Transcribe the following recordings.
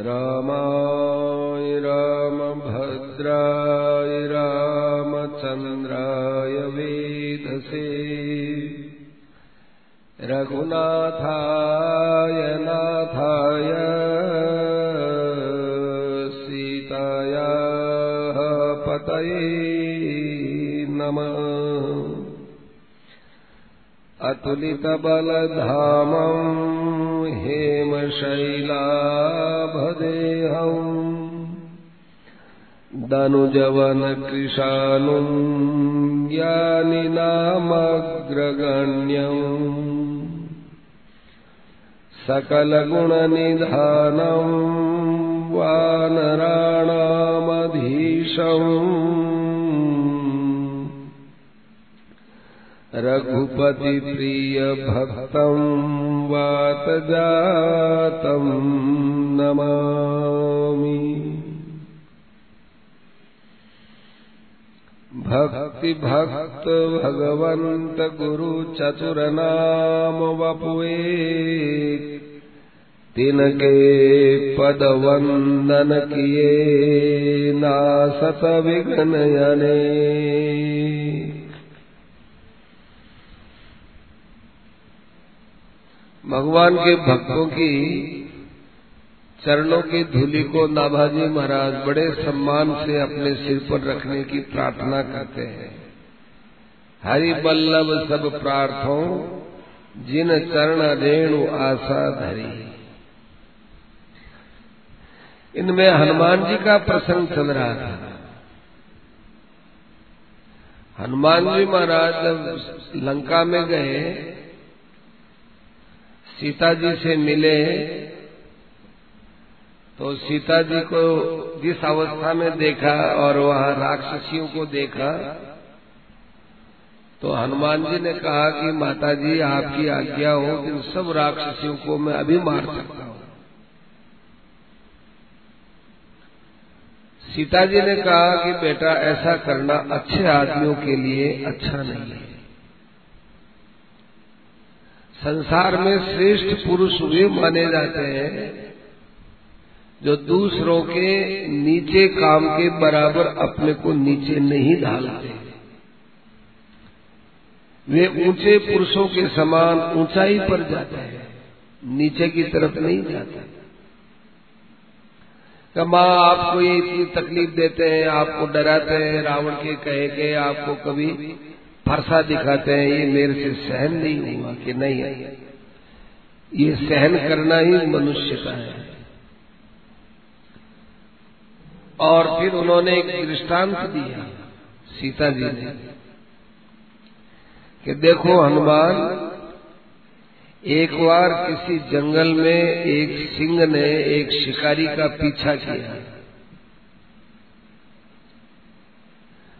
रामाय रामभद्राय रामचन्द्राय वेदसे। रघुनाथाय नाथाय सीतायाः पतये नमः। अतुलितबलधामम् हेमशैलाभदेहम्। दनुजवनकृशानुम् यानि नामग्रगण्यम्। सकलगुणनिधानम् वानराणामधीशम्। रघुपतिप्रियभक्तम् त नमामि। भगति भगत भगवन्त गुरुचतुर नाम वपुवे तिनके पदवन्दन किये नासत विघ्नयने। भगवान के भक्तों की चरणों की धूलि को नाभाजी महाराज बड़े सम्मान से अपने सिर पर रखने की प्रार्थना करते हैं। हरि बल्लभ सब प्रार्थों, जिन चरण रेणु आशा धरी। इनमें हनुमान जी का प्रसंग चल रहा था। हनुमान जी महाराज जब लंका में गए सीता जी से मिले तो सीता जी को जिस अवस्था में देखा और वहाँ राक्षसियों को देखा तो हनुमान जी ने कहा कि माता जी आपकी आज्ञा हो इन सब राक्षसियों को मैं अभी मार सकता हूँ। सीता जी ने कहा कि बेटा, ऐसा करना अच्छे आदमियों के लिए अच्छा नहीं है। संसार में श्रेष्ठ पुरुष वे माने जाते हैं, जो दूसरों के नीचे काम के बराबर अपने को नीचे नहीं ढालते। वे ऊँचे पुरुषों के समान ऊंचाई पर जाते हैं, नीचे की तरफ़ नहीं जाते। माँ आपको ये इतनी तकलीफ़ देते हैं, आपको डराते हैं, रावण के कहे के आपको कभी फरसा दिखाते हैं, ये मेरे से सहन नहीं हुआ कि नहीं ये सहन करना ही मनुष्य का है। और फिर उन्होंने एक दृष्टांत दिया, सीता जी ने, कि देखो हनुमान, एक बार किसी जंगल में एक सिंह ने एक शिकारी का पीछा किया।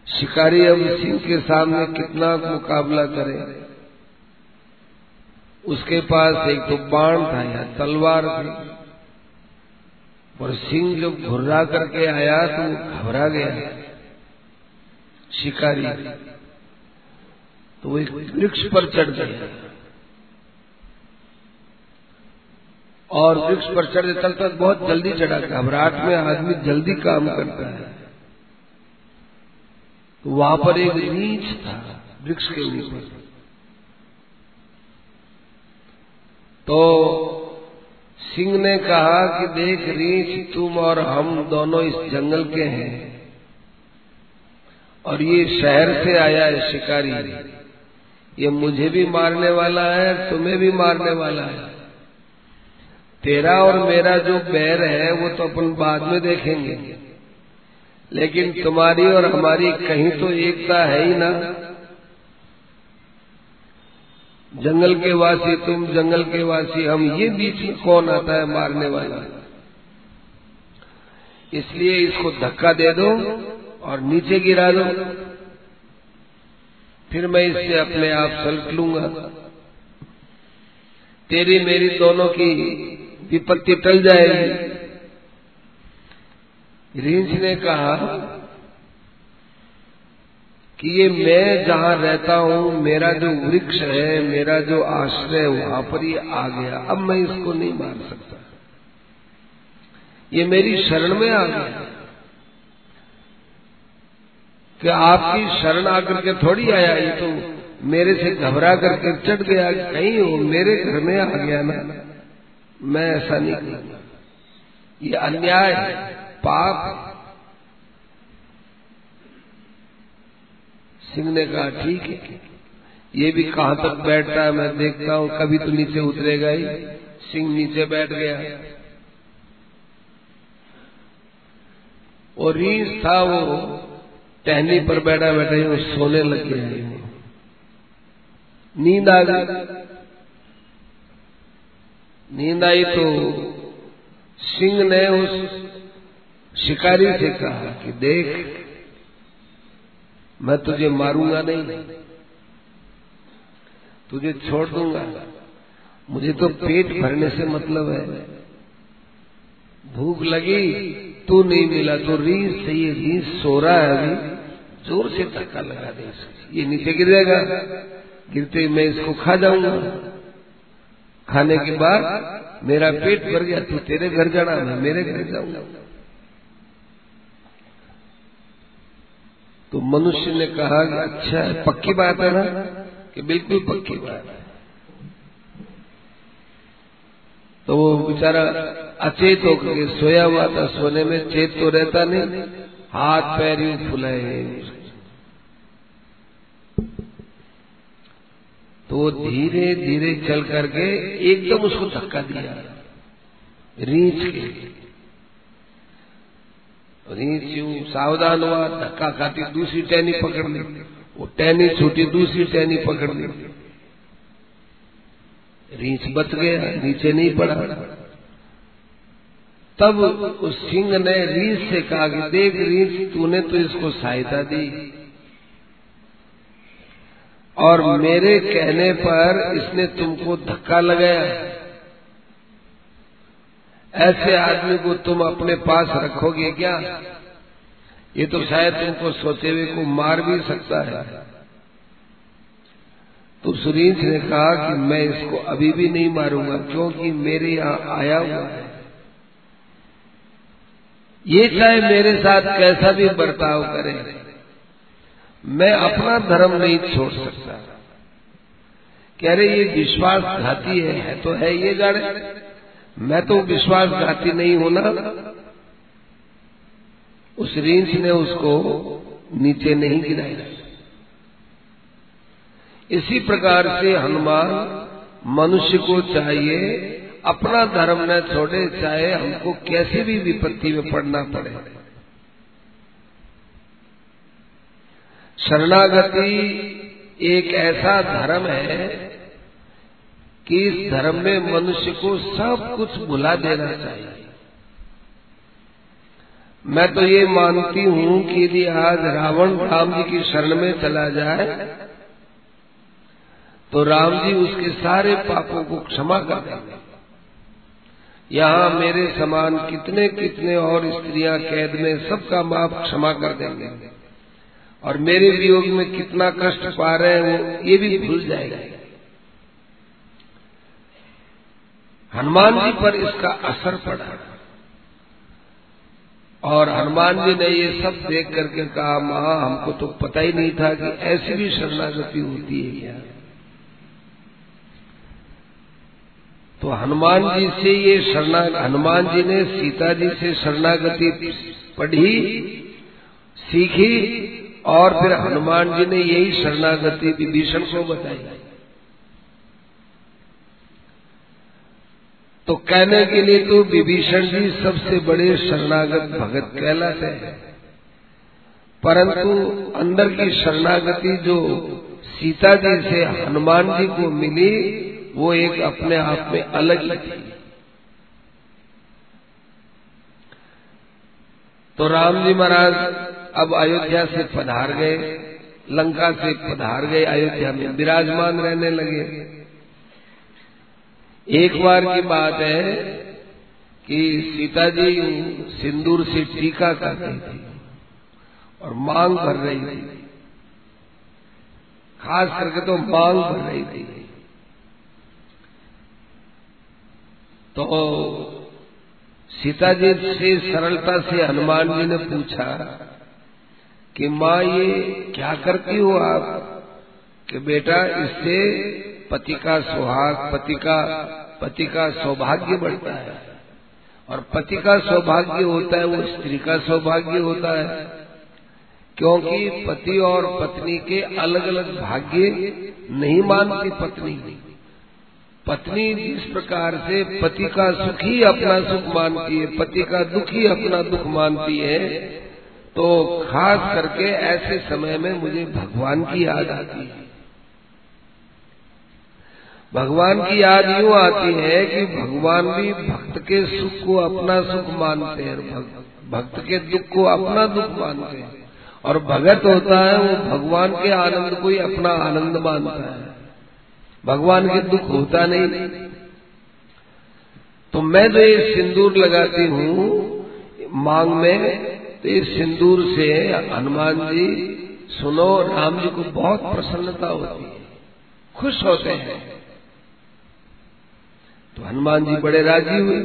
शिकारी अब सिंह के सामने कितना मुकाबला करे। उसके पास एक तो बाण था या तलवार थी। और सिंह जब घुर्रा करके आया तो घबरा गया। शिकारी तो वो एक वृक्ष पर चढ़ गया। और वृक्ष पर चढ़ चलता बहुत जल्दी चढ़ा। घबराहट में आदमी जल्दी काम करता है। वहाँ पर एक रीछ था, वृक्ष के ऊपर। तो सिंह ने कहा कि देख रीछ, तुम और हम दोनों इस जंगल के हैं। और ये शहर से आया है शिकारी। ये मुझे भी मारने वाला है, तुम्हें भी मारने वाला है। तेरा और मेरा जो बैर है, वो तो अपन बाद में देखेंगे। लेकिन तुम्हारी और हमारी कहीं तो एकता है ही ना। जंगल के वासी तुम, जंगल के वासी हम, ये बीच में कौन आता है मारने वाला? इसलिए इसको धक्का दे दो और नीचे गिरा दो। फिर मैं इससे अपने आप सल्ट लूँगा। तेरी मेरी दोनों की विपत्ति टल जाएगी। रींछ ने कहा कि ये मैं जहाँ रहता हूँ, मेरा जो वृक्ष है, मेरा जो आश्रय वहाँ पर ये आ गया। अब मैं इसको नहीं मार सकता। ये मेरी शरण में आ गया। कि आपकी शरण आकर के थोड़ी आया, ये तो मेरे से घबरा करके चढ़ गया कहीं हो मेरे घर में आ गया ना। मैं ऐसा नहीं करूँगा। ये अन्याय पाप सिंह ने कहा ठीक है। ये भी कहाँ तक बैठता है, मैं देखता हूँ, कभी तो नीचे उतरेगा ही। सिंह नीचे बैठ गया। और रीस था वो, टहनी पर बैठा बैठे वो सोने लग गया नींद आ गई। नींद आई तो सिंह ने उस शिकारी से कहा कि देख, मैं तुझे मारूँगा नहीं। तुझे छोड़ दूँगा। मुझे तो पेट भरने से मतलब है। भूख लगी, तू नहीं मिला तो रीस से ये रीस सो रहा है अभी। ज़ोर से धक्का लगा दे ये नीचे गिरेगा गिरते ही मैं इसको खा जाऊँगा। खाने के बाद मेरा पेट भर गया, तू तेरे घर जाना, मैं मेरे घर जाऊँगा। तो मनुष्य ने कहा कि अच्छा है, पक्की बात है ना, कि बिल्कुल पक्की बात है। तो वो बेचारा अचेत होकर सोया हुआ था, सोने में चेत तो रहता नहीं, हाथ पैर यूँ फुलाए। तो वो धीरे धीरे चल करके एकदम उसको धक्का दिया, रीछ के रीछ यूँ सावधान हुआ, धक्का खाती, दूसरी टहनी पकड़ ली। वो टहनी छूटी, दूसरी टहनी पकड़ ली। रीछ बच गया, नीचे नहीं पड़ा। तब उस सिंह ने रीछ से कहा कि देख रीछ, तूने तो इसको सहायता दी। और मेरे कहने पर इसने तुमको धक्का लगाया। ऐसे आदमी को तुम अपने पास रखोगे क्या? ये तो शायद तुमको सोचे हुए को मार भी सकता है। तो सुरीश ने कहा कि मैं इसको अभी भी नहीं मारूँगा क्योंकि मेरे यहाँ आया हुआ है। ये चाहे मेरे साथ कैसा भी बर्ताव करे मैं अपना धर्म नहीं छोड़ सकता। कह रहे ये विश्वासघाती है, है तो है ये जाने मैं तो विश्वासघाती नहीं होना उस रींच ने उसको नीचे नहीं गिराया। इसी प्रकार से हनुमान मनुष्य को चाहिए, अपना धर्म न छोड़े, चाहे हमको कैसी भी विपत्ति में पड़ना पड़े। शरणागति एक ऐसा धर्म है कि इस धर्म में मनुष्य को सब कुछ भुला देना चाहिए। मैं तो ये मानती हूँ कि यदि आज रावण राम जी की शरण में चला जाए तो राम जी उसके सारे पापों को क्षमा कर देंगे। यहाँ मेरे समान कितने कितने और स्त्रियाँ कैद में सबका माप क्षमा कर देंगे। और मेरे वियोग में कितना कष्ट पा रहे हैं वो ये भी भूल जाएगा। हनुमान जी पर इसका असर पड़ा। और हनुमान जी ने ये सब देख करके कहा, माँ, हमको तो पता ही नहीं था कि ऐसी भी शरणागति होती है क्या? तो हनुमान जी से ये शरणा, हनुमान जी ने सीता जी से शरणागति पढ़ी, सीखी, और फिर हनुमान जी ने यही शरणागति विभीषण को बताई। तो कहने के लिए तो विभीषण जी सबसे बड़े शरणागत भगत कहलाते हैं। परंतु अंदर की शरणागति जो सीता जी से हनुमान जी को मिली, वो एक अपने आप में अलग ही थी। तो राम जी महाराज अब अयोध्या से पधार गए, लंका से पधार गए, अयोध्या में विराजमान रहने लगे। एक बार की बात है कि सीता जी सिंदूर से टीका कर रही थी और मांग भर रही थी। खास करके तो मांग भर रही थी। तो सीता जी से सरलता से हनुमान जी ने पूछा कि माँ ये क्या करती हो आप? कि बेटा इससे पति का सुहाग, पति का पति का सौभाग्य बढ़ता है। और पति का सौभाग्य होता है, वो स्त्री का सौभाग्य होता है। क्योंकि पति और पत्नी के अलग अलग भाग्य नहीं मानती पत्नी। पत्नी जिस प्रकार से पति का सुख अपना सुख मानती है, पति का दुख अपना दुख मानती है तो खास करके ऐसे समय में मुझे भगवान की याद आती है। भगवान की याद यूँ आती है कि भगवान भी भक्त के सुख को अपना सुख मानते हैं भक्त के दुख को अपना दुख मानते हैं। और भगत होता है, वो भगवान के आनंद को ही अपना आनंद मानता है। भगवान के दुख होता नहीं। तो मैं जो ये सिंदूर लगाती हूँ, मांग में तो इस सिंदूर से हनुमान जी, सुनो, राम जी को बहुत प्रसन्नता होती है। खुश होते हैं। तो हनुमान जी बड़े राज़ी हुए।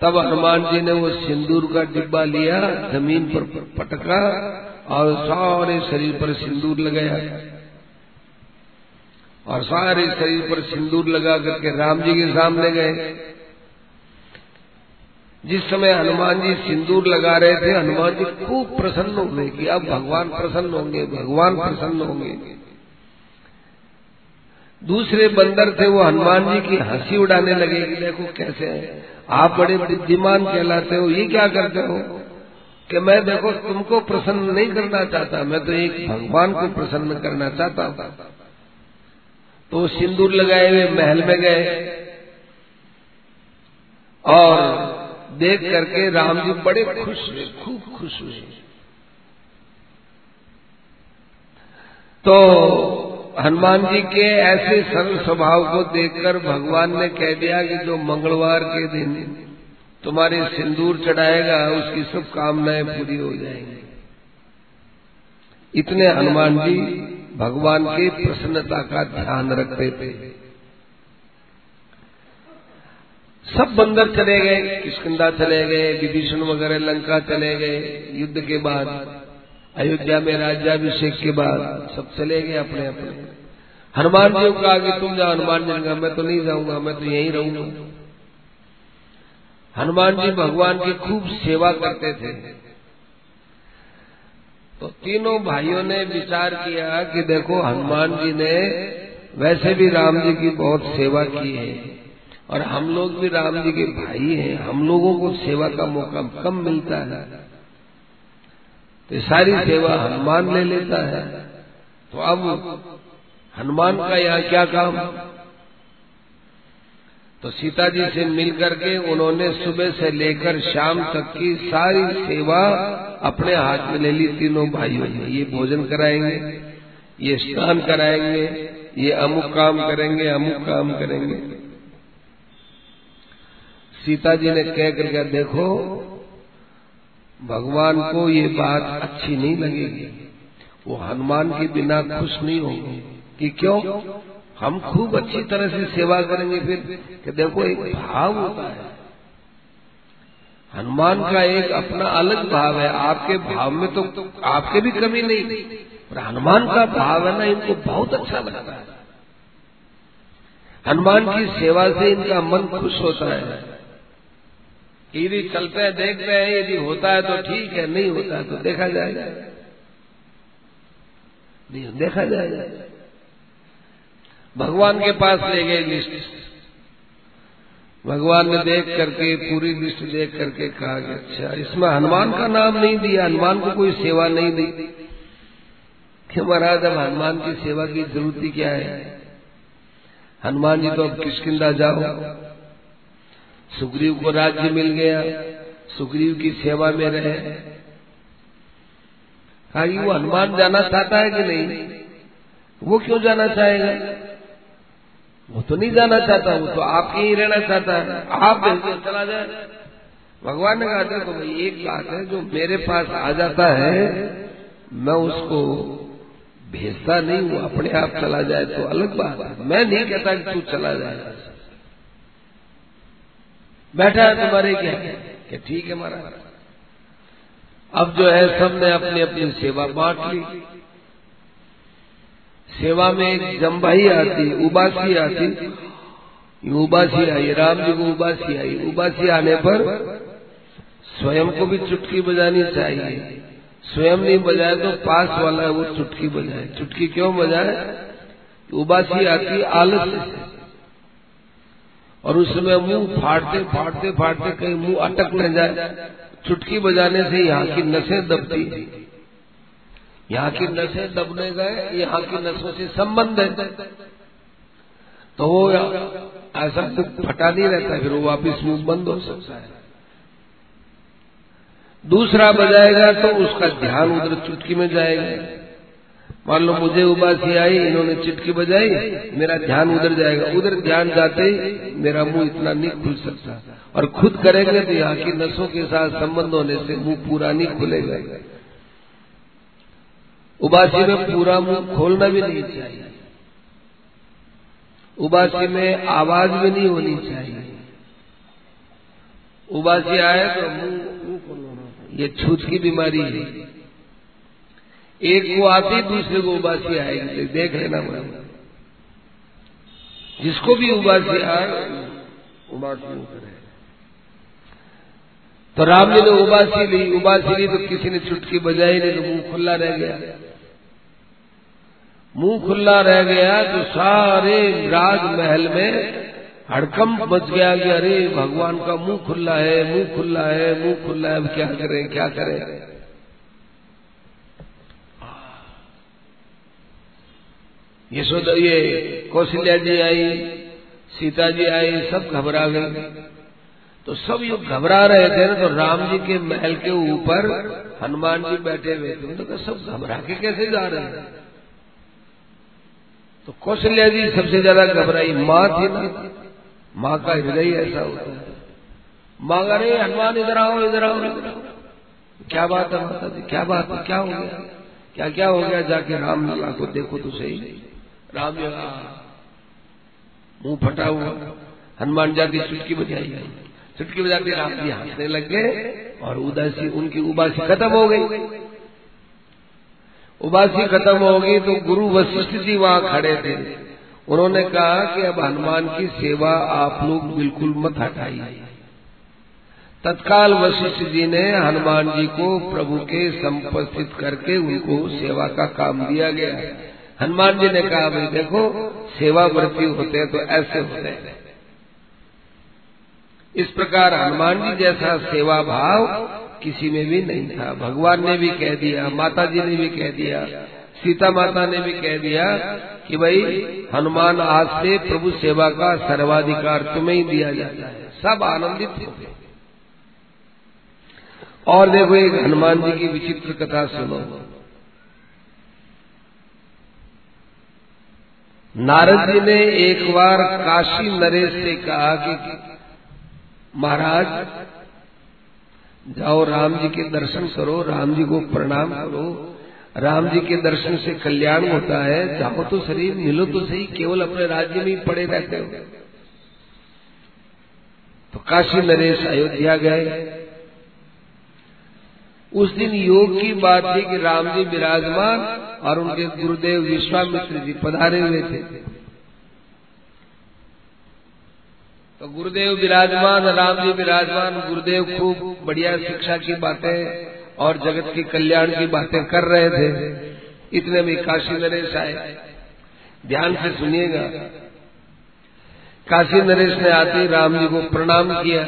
तब हनुमान जी ने वो सिंदूर का डिब्बा लिया, ज़मीन पर पटका और सारे शरीर पर सिंदूर लगाया। और सारे शरीर पर सिंदूर लगा करके राम जी के सामने गए। जिस समय हनुमान जी सिंदूर लगा रहे थे, हनुमान जी खूब प्रसन्न हुए कि अब भगवान प्रसन्न होंगे, भगवान प्रसन्न होंगे। दूसरे बंदर थे, वो हनुमान जी की हँसी उड़ाने लगे कि देखो कैसे है। आप बड़े बुद्धिमान कहलाते हो, ये क्या करते हो? कि मैं देखो, तुमको प्रसन्न नहीं करना चाहता, मैं तो एक भगवान को प्रसन्न करना चाहता हूँ। तो सिंदूर लगाए हुए महल में गए। और देख करके राम जी बड़े खुश हुए, खूब खुश हुए। तो हनुमान जी के ऐसे सरल स्वभाव को देखकर भगवान ने कह दिया कि जो मंगलवार के दिन तुम्हारे सिंदूर चढ़ाएगा, उसकी सब कामनाएँ पूरी हो जाएँगी। इतने हनुमान जी भगवान की प्रसन्नता का ध्यान रखते थे। सब बंदर चले गए किशकिंदा चले गए, विभीषण वगैरह लंका चले गए, युद्ध के बाद। अयोध्या में राज्याभिषेक के बाद सब चले गए अपने अपने। हनुमान जी को कहा कि तुम जाओ, हनुमान जी का मैं तो नहीं जाऊँगा, मैं तो यहीं रहूँगा। हनुमान जी भगवान की खूब सेवा करते थे। तो तीनों भाइयों ने विचार किया कि देखो, हनुमान जी ने वैसे भी राम जी की बहुत सेवा की है। और हम लोग भी राम जी के भाई हैं, हम लोगों को सेवा का मौका कम मिलता है। तो सारी सेवा हनुमान ले लेता है। तो अब हनुमान का यहाँ क्या काम? तो सीता जी से मिल करके उन्होंने सुबह से लेकर शाम तक की सारी सेवा अपने हाथ में ले ली। तीनों भाइयों ने। ये भोजन कराएँगे ये स्नान कराएँगे ये अमुक काम करेंगे अमुक काम करेंगे। सीता जी ने कह करके देखो भगवान को ये बात अच्छी नहीं लगेगी। वो हनुमान के बिना खुश नहीं होंगे। कि क्यों? हम खूब अच्छी तरह से सेवा करेंगे फिर, कि देखो एक भाव होता है। हनुमान का एक अपना अलग भाव है। आपके भाव में तो आपके भी कमी नहीं। पर हनुमान का भाव है ना, इनको बहुत अच्छा लगता है। हनुमान की सेवा से इनका मन खुश होता है। यदि चलते हैं, देखते हैं, यदि होता है तो ठीक है, नहीं होता है तो देखा जाएगा देखा जाएगा भगवान के पास ले गए लिस्ट। भगवान ने देख करके, पूरी लिस्ट देख करके कहा कि अच्छा इसमें हनुमान का नाम नहीं दिया, हनुमान को कोई सेवा नहीं दी। कि महाराज, अब हनुमान की सेवा की ज़रूरत क्या है? हनुमान जी तो अब किसकिदा जाओ? सुग्रीव को राज्य मिल गया। सुग्रीव की सेवा में रहे। कहा वो हनुमान जाना चाहता है कि नहीं? वो क्यों जाना चाहेगा? वो तो नहीं जाना चाहता, वो तो आपके ही रहना चाहता है। आप बिल्कुल चला जाए। भगवान ने कहा था तो भाई, एक बात है, जो मेरे पास आ जाता है, मैं उसको भेजता नहीं हूँ अपने आप चला जाए तो अलग बात है। मैं नहीं कहता कि तू चला जाए। बैठा है तुम्हारे क्या? कि ठीक है महाराज? अब जो है सबने अपनी अपनी सेवा बांट ली। सेवा में एक जम्बाई आती, उबासी आती। उबासी आई, राम जी को उबासी आई। उबासी आने पर स्वयं को भी चुटकी बजानी चाहिए। स्वयं नहीं बजाए तो पास वाला है, वो चुटकी बजाए। चुटकी क्यों बजाए? उबासी आती आलस से। और उसमें मुँह फाड़ते फाड़ते फाड़ते कहीं मुँह अटक न जाए। चुटकी बजाने से यहाँ की नसें दबती। यहाँ की नसें दबने गए, यहाँ की नसों से संबंध है। तो वो ऐसा तो फटा नहीं रहता फिर वो वापिस मुँह बंद हो सकता है। दूसरा बजाएगा तो उसका ध्यान उधर चुटकी में जाएगा। मान लो मुझे उबासी आई, इन्होंने चिटकी बजाई, मेरा ध्यान उधर जाएगा। उधर ध्यान जाते ही मेरा मुँह इतना नहीं खुल सकता। और खुद करेंगे तो यहाँ की नसों के साथ संबंध होने से मुँह पूरा नहीं खुलेगा। उबासी में पूरा मुँह खोलना भी नहीं चाहिए। उबासी में आवाज़ भी नहीं होनी चाहिए। उबासी आए तो मुँह ये छूत की बीमारी है। एक को आती, दूसरे को उबासी आएगी। देख लेना बराबर जिसको भी उबासी आए उबासी करे तो राम जी ने उबासी ली। उबासी ली तो किसी ने चुटकी बजाई, नहीं तो मुँह खुला रह गया। मुँह खुला रह गया तो सारे राजमहल में हड़कम बच गया कि अरे भगवान का मुँह खुला है, मुँह खुला है, मुँह खुला है, अब क्या करें क्या करें? ये सोच ये कौशल्या जी आई, सीता जी आई, सब घबरा गए तो सब ये घबरा रहे थे ना तो राम जी के महल के ऊपर हनुमान जी बैठे हुए थे। तो सब घबरा के कैसे जा रहे हैं? तो कौशल्या जी सबसे ज़्यादा घबराई। माँ थी ना, माँ का हृदय ऐसा होता है। माँ अरे हनुमान, इधर आओ इधर आओ। क्या बात है माता जी? क्या बात है? क्या हो गया? क्या क्या हो गया? जाके राम लला को देखो तो सही। राम लला मुँह फटा हुआ। हनुमान जाके चुटकी बजाई। चुटकी बजाते राम जी हंसने लग गए और उदासी उनकी उबासी खत्म हो गई। उबासी खत्म हो गई तो गुरु वशिष्ठ जी वहाँ खड़े थे। उन्होंने कहा कि अब हनुमान की सेवा आप लोग बिल्कुल मत हटाइए। तत्काल वशिष्ठ जी ने हनुमान जी को प्रभु के संपस्थित करके उनको सेवा का काम दिया गया। हनुमान जी ने कहा, भाई देखो, सेवा व्रती होते हैं तो ऐसे होते हैं। इस प्रकार हनुमान जी जैसा सेवा भाव किसी में भी नहीं था। भगवान ने भी कह दिया, माता जी ने भी कह दिया, सीता माता ने भी कह दिया कि भाई, हनुमान आज से प्रभु सेवा का सर्वाधिकार तुम्हें ही दिया जाता है। सब आनंदित थे और देखो, एक हनुमान जी की विचित्र कथा सुनो। नारद जी ने एक बार काशी नरेश से कहा कि महाराज, जाओ राम जी के दर्शन करो, राम जी को प्रणाम करो। राम जी के दर्शन से कल्याण होता है। जाओ तो शरीर मिलो तो सही, केवल अपने राज्य में ही पड़े रहते हो। तो काशी नरेश अयोध्या गए। उस दिन योग की बात थी कि राम जी विराजमान और उनके गुरुदेव विश्वामित्र जी पधारे हुए थे। तो गुरुदेव विराजमान राम जी विराजमान, गुरुदेव खूब बढ़िया शिक्षा की बातें और जगत के कल्याण की बातें कर रहे थे। इतने में काशी नरेश आए। ध्यान से सुनिएगा। काशी नरेश ने आते राम जी को प्रणाम किया।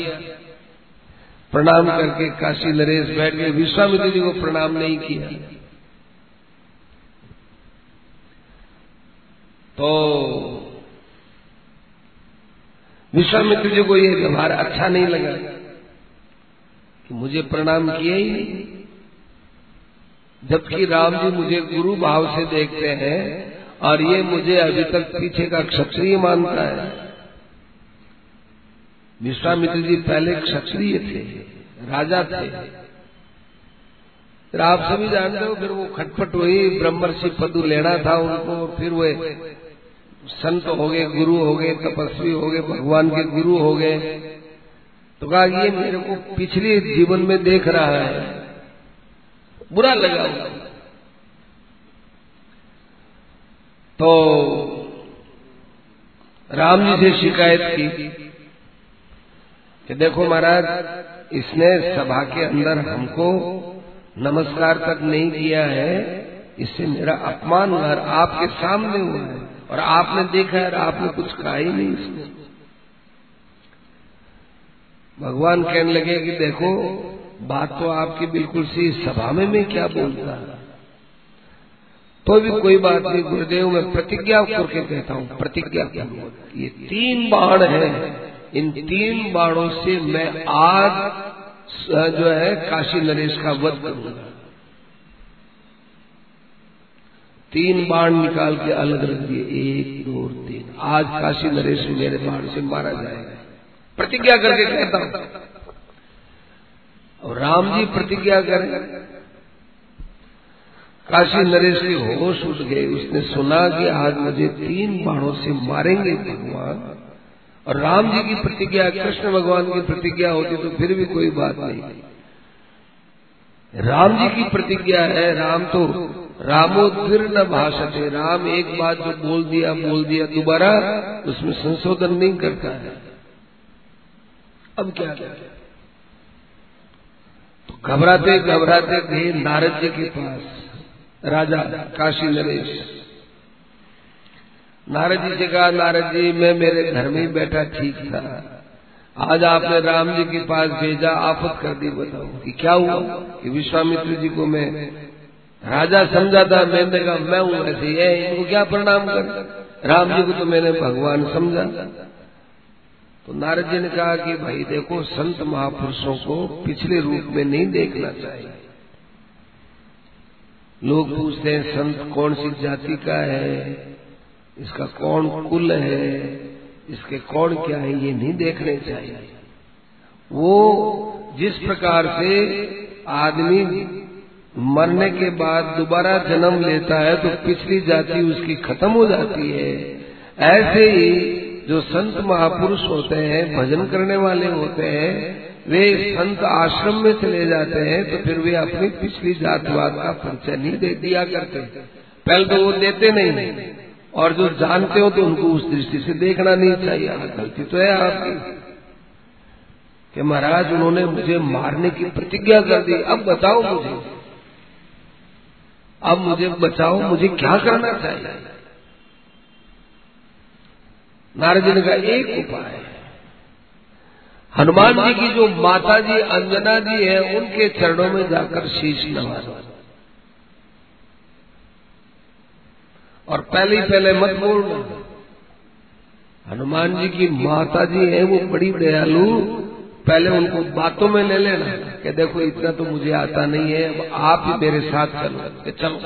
प्रणाम करके काशी नरेश बैठ गए, विश्वामित्र जी को प्रणाम नहीं किया। तो विश्वामित्र जी को यह व्यवहार अच्छा नहीं लगा कि मुझे प्रणाम किया ही नहीं। जबकि राम जी मुझे गुरु भाव से देखते हैं और ये मुझे अभी तक पीछे का क्षत्रिय मानता है। विश्वामित्र जी पहले क्षत्रिय थे, राजा थे। फिर आप सभी जानते हो, फिर वो खटपट हुई, ब्रह्मर्षि पदु लेना था उनको, फिर वो संत हो गए, गुरु हो गए, तपस्वी हो गए, भगवान के गुरु हो गए। तो कहा, ये मेरे को पिछले जीवन में देख रहा है। बुरा लगा तो राम जी से शिकायत की कि देखो महाराज, इसने सभा के अंदर हमको नमस्कार तक नहीं किया है, इससे मेरा अपमान हुआ आपके सामने हुआ है और आपने देखा है, आपने कुछ कहा ही नहीं इसको भगवान कहने लगे कि देखो, बात तो आपकी बिल्कुल सी सभा में मैं क्या बोलता? तो भी कोई बात नहीं, गुरुदेव, मैं प्रतिज्ञा करके कहता हूँ, प्रतिज्ञा क्या ये तीन बाण है। इन तीन बाणों से मैं आज जो है, काशी नरेश का वध करूँगा। तीन बाण निकाल के अलग रख दिए, एक, दो, तीन। आज काशी नरेश मेरे बाण से मारा जाएगा। प्रतिज्ञा करके कहता हूँ। और राम जी प्रतिज्ञा करें, काशी नरेश के होश उठ गए। उसने सुना कि आज मुझे तीन बाणों से मारेंगे भगवान। और राम जी की प्रतिज्ञा, कृष्ण भगवान की प्रतिज्ञा होती तो फिर भी कोई बात नहीं। राम जी की प्रतिज्ञा है, राम तो रामोद्गिर न भाषते, राम एक बात जो बोल दिया बोल दिया, दोबारा उसमें संशोधन नहीं करता है। अब क्या करें? तो घबराते घबराते गए नारद जी के पास, राजा काशी नरेश नारद जी से कहा नारद जी मैं मेरे घर में ही बैठा ठीक था। आज आपने राम जी के पास भेजा, आफत कर दी, बताओ कि क्या हुआ? कि विश्वामित्र जी को मैं राजा समझा था, मैंने कहा, मैं हूँ ऐसे ये इनको क्या प्रणाम कर? राम जी को तो मैंने भगवान समझा। तो नारद जी ने कहा कि भाई देखो, संत महापुरुषों को पिछले रूप में नहीं देखना चाहिए। लोग पूछते हैं, संत कौन सी जाति का है? इसका कौन कुल है? इसके कौन क्या है? ये नहीं देखने चाहिए। वो जिस प्रकार से आदमी मरने के बाद दोबारा जन्म लेता है तो पिछली जाति उसकी खत्म हो जाती है। ऐसे ही जो संत महापुरुष होते हैं, भजन करने वाले होते हैं, वे संत आश्रम में चले जाते हैं तो फिर वे अपनी पिछली जातिवाद का परिचय नहीं दे दिया करते। पहले तो वो देते नहीं। और जो जानते हो तो उनको उस दृष्टि से देखना नहीं चाहिए। गलती तो है आपकी। कि महाराज, उन्होंने मुझे मारने की प्रतिज्ञा कर दी। अब बताओ मुझे। अब मुझे बचाओ। मुझे क्या करना चाहिए? नारद जी ने कहा, एक उपाय हनुमान जी की जो माता जी अंजना जी है, उनके चरणों में जाकर शीश नवा और पहले ही पहले मत बोलना हनुमान जी की माता जी है, वो बड़ी दयालु। पहले उनको बातों में ले लेना, कि देखो इतना तो मुझे आता नहीं है, अब आप ही मेरे साथ चलो चलो।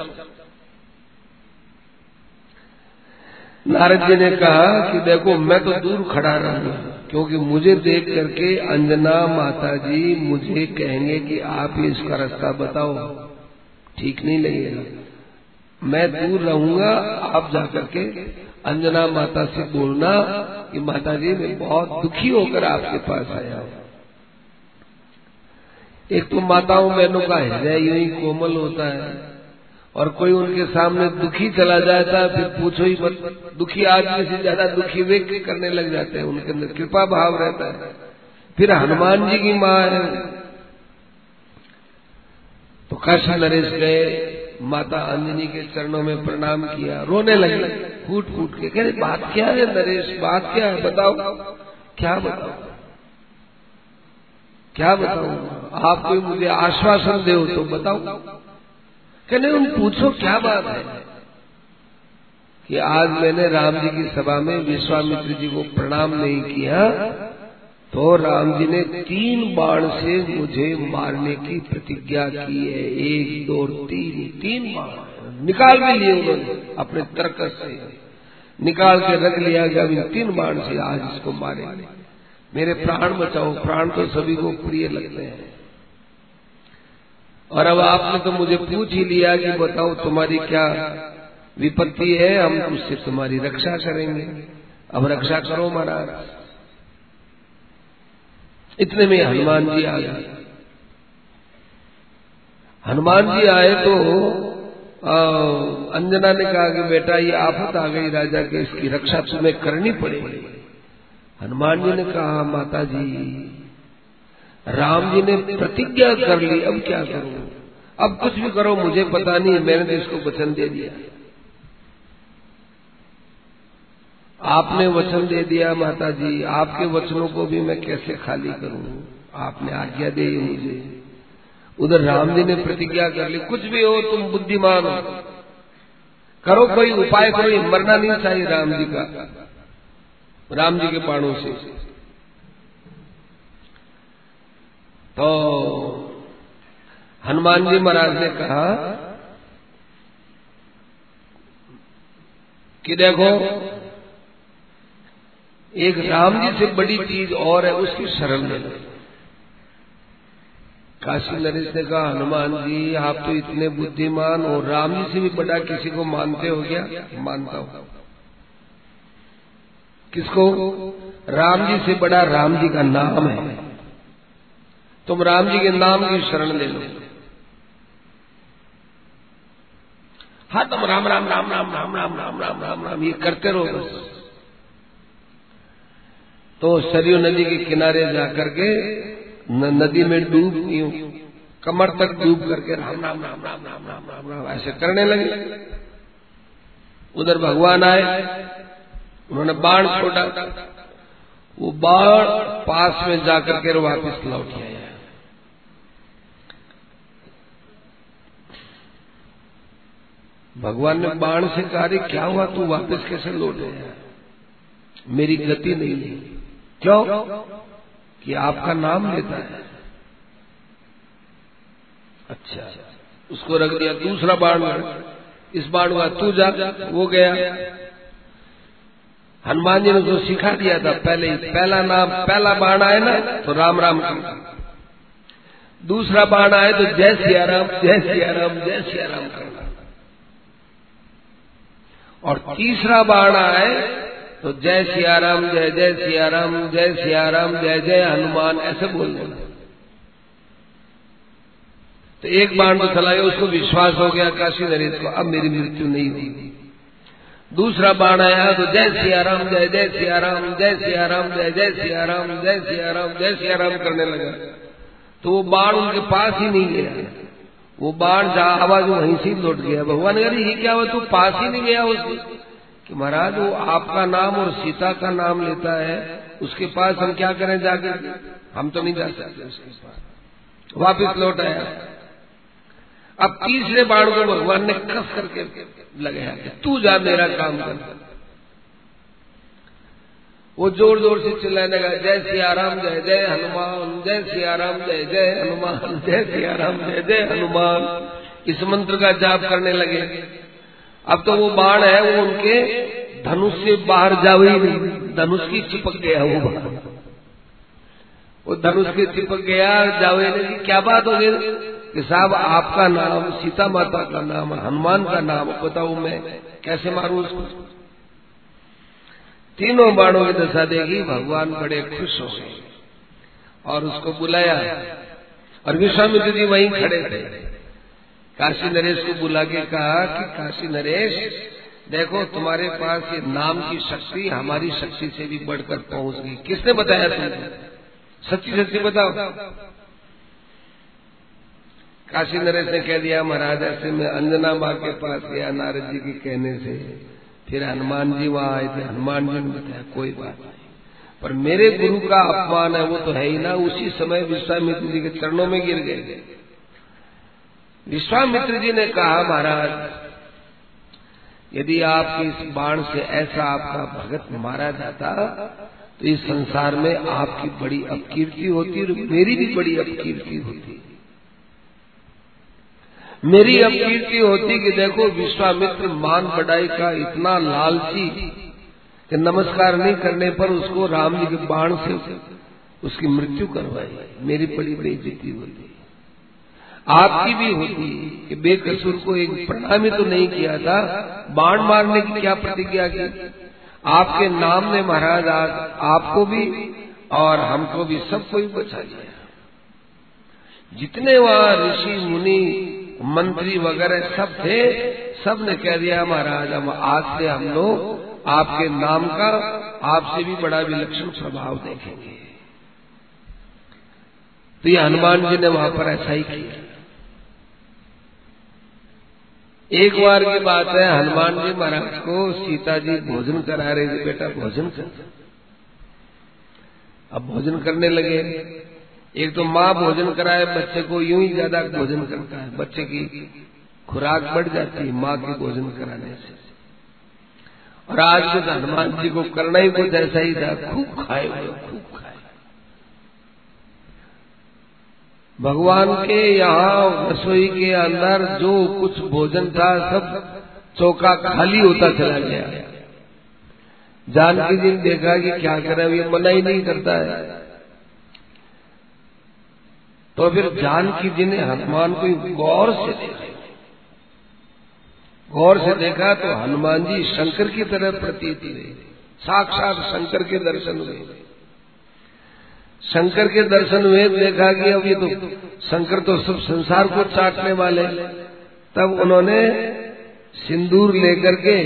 नारद जी ने कहा कि देखो, मैं तो दूर खड़ा रहूँगा क्योंकि मुझे देख करके अंजना माता जी मुझे कहेंगे कि आप ही इसका रास्ता बताओ। ठीक नहीं लगेगा मैं दूर रहूँगा, आप जाकर के अंजना माता से बोलना कि माता जी मैं बहुत दुखी होकर आपके पास आया हूँ। एक तो माताओं बहनों का हृदय यूँ ही कोमल होता है और कोई उनके सामने दुखी चला जाता है, फिर पूछो ही मत। दुखी आदमी से ज़्यादा दुखी व्यक्ति करने लग जाते हैं, उनके अंदर कृपा भाव रहता है। फिर हनुमान जी की माँ है। तो काशी नरेश गए माता अंजनी के चरणों में प्रणाम किया, रोने लगे, फूट फूट के। कह बात क्या है नरेश? बात क्या है? बताओ। क्या बताओ क्या बताओ आप कोई मुझे आश्वासन दे तो बताओ। कहने उन पूछो क्या बात है? कि आज मैंने राम जी की सभा में विश्वामित्र जी को प्रणाम नहीं किया। तो राम जी ने तीन बाण से मुझे मारने की प्रतिज्ञा की है। एक, दो, तीन तीन बाण। निकाल भी लिए उन्होंने, अपने तर्क से। निकाल के रख लिया गया इन तीन बाण से आज इसको मारेंगे। मेरे प्राण बचाओ, प्राण तो सभी को प्रिय लगते हैं। और अब आपने तो मुझे पूछ ही लिया कि बताओ तुम्हारी क्या विपत्ति है? हम उससे तुम्हारी रक्षा करेंगे। अब रक्षा करो महाराज। इतने में हनुमान जी आ गए। हनुमान जी आए तो अंजना ने कहा कि बेटा, ये आफत आ गई राजा के, इसकी रक्षा तुम्हें करनी पड़ेगी। हनुमान जी ने कहा माता जी राम जी ने प्रतिज्ञा कर ली, अब क्या करूँ? अब कुछ भी करो, मुझे पता नहीं, मैंने तो इसको वचन दे दिया। आपने वचन दे दिया माता जी आपके वचनों को भी मैं कैसे खाली करूँ? आपने आज्ञा दे मुझे। उधर राम जी ने प्रतिज्ञा कर ली, कुछ भी हो, तुम बुद्धिमान हो। करो कोई उपाय करो मरना नहीं चाहिए राम जी का। राम जी के बाणों से। तो हनुमान जी महाराज ने कहा, कि देखो एक राम जी से बड़ी चीज़ और है उसकी शरण ले लो काशी नरेश ने कहा हनुमान जी आप तो इतने बुद्धिमान और राम जी से भी बड़ा किसी को मानते हो क्या मानता हूँ किसको राम जी से बड़ा राम जी का नाम है तुम राम जी के नाम की शरण ले लो हाँ तुम राम राम राम राम राम राम राम राम राम राम ये करते रहो बस तो सरयू नदी के किनारे जाकर के नदी में डूब यूँ, कमर तक डूब करके राम राम राम राम राम राम राम राम, ऐसे करने लगे। उधर भगवान आए, उन्होंने बाण छोड़ा। वो बाण पास में जाकर के वापिस लौट आया भगवान ने बाण से कहा क्या हुआ? तू वापस कैसे लौट आया? मेरी गति नहीं ली क्यों? कि आपका नाम लेता है। अच्छा उसको रख दिया, दूसरा बाण इस बाण का तू जा, वो गया। हनुमान जी ने जो सिखा दिया था, पहले ही, पहला नाम, पहला बाण आए ना तो राम राम करना दूसरा बाण आए तो जय सिया राम जय सिया राम जय सिया राम करना। और तीसरा बाण आए तो जय सियाराम, जय जय सियाराम जय सियाराम, जय जय हनुमान, ऐसे बोल देना। तो एक बाण तो चला गया उसको विश्वास हो गया, काशी नरेश को, अब मेरी मृत्यु नहीं होगी। दूसरा बाण आया तो जय सियाराम, जय जय सियाराम जय सियाराम, जय जय सियाराम जय सियाराम जय सियाराम करने लगा। तो वो बाण उनके पास ही नहीं गया। वो बाण जहाँ आवाज़ वहीं से लौट गया। भगवान अरे ये क्या हुआ? तू पास ही नहीं गया उसके कि महाराज, वो आपका नाम और सीता का नाम लेता है, उसके पास हम क्या करें जाकर? हम तो नहीं जा सकते उसके पास। वापिस लौट आया। अब तीसरे बाण को भगवान ने कस करके लगाया तू जा मेरा काम कर। वो ज़ोर ज़ोर से चिल्लाने लगा, जय सियाराम जय जय हनुमान, जय सियाराम जय जय हनुमान, जय सियाराम जय जय हनुमान। इस मंत्र का जाप करने लगे। अब तो वो बाण है, वो उनके धनुष से बाहर जावे ही नहीं, धनुष की चिपक गया वो बाण वो धनुष के चिपक गया जावे नहीं क्या बात हो गई? कि साहब, आपका नाम, सीता माता का नाम, हनुमान का नाम, बताऊ मैं, कैसे मारू उसको? तीनों बाणों की दशा देगी भगवान बड़े खुश हो गए और उसको बुलाया। और विश्वामित्र जी वहीं खड़े थे। काशी नरेश को बुला के कहा कि काशी नरेश, देखो तुम्हारे पास ये नाम की शक्ति हमारी शक्ति से भी बढ़कर पहुँच गई। किसने बताया तुमको? सच्ची सच्ची बताओ। काशी नरेश ने कह दिया, महाराज, ऐसे में अंजना माँ के पास गया नारद जी के कहने से। फिर हनुमान जी वहाँ आए थे। हनुमान जी ने बताया, कोई बात नहीं। पर मेरे गुरु का अपमान है, वो तो है ही ना। उसी समय विश्वामित्र जी के चरणों में गिर गए। विश्वामित्र जी ने कहा, महाराज, यदि आपके इस बाण से ऐसा आपका भगत मारा जाता तो इस संसार में आपकी बड़ी अपकीर्ति होती और मेरी भी बड़ी अपकीर्ति होती। मेरी अपकीर्ति होती कि देखो, विश्वामित्र मान बढ़ाई का इतना लालची कि नमस्कार नहीं करने पर उसको राम जी के बाण से उसकी मृत्यु करवाई। मेरी बड़ी बड़ी इज्जती होती। आपकी भी होती कि बेकसूर को एक प्रणामी तो नहीं किया था, बाण मारने की क्या प्रतिज्ञा की? आपके नाम ने महाराज आज आपको भी और हमको भी सबको ही बचा लिया। जितने वहाँ ऋषि, मुनि, मंत्री वगैरह सब थे, सबने कह दिया, महाराज हम आज से हम लोग आपके नाम का आपसे भी बड़ा विलक्षण स्वभाव देखेंगे। तो ये हनुमान जी ने वहाँ पर ऐसा ही किया। एक बार की बात है, हनुमान जी महाराज को सीता जी भोजन करा रहे थे, बेटा भोजन कर। अब भोजन करने लगे। एक तो माँ भोजन कराए, बच्चे को यूँ ही ज़्यादा भोजन करता है, बच्चे की खुराक बढ़ जाती है माँ के भोजन कराने से। और आज तो हनुमान जी को करना ही कुछ ऐसा ही था, खूब खाए खूब खाए भगवान के यहाँ रसोई के अंदर जो कुछ भोजन था, सब चौका खाली होता चला गया। जानकी जी ने देखा कि क्या करे ये मना ही नहीं करता है। तो फिर जानकी जी ने हनुमान को गौर से देखा। गौर से देखा तो हनुमान जी शंकर की तरह प्रतीत हुए, साक्षात शंकर के दर्शन हुए। शंकर के दर्शन हुए, देखा कि अब ये तो शंकर तो सब संसार को चाटने वाले। तब उन्होंने सिंदूर लेकर के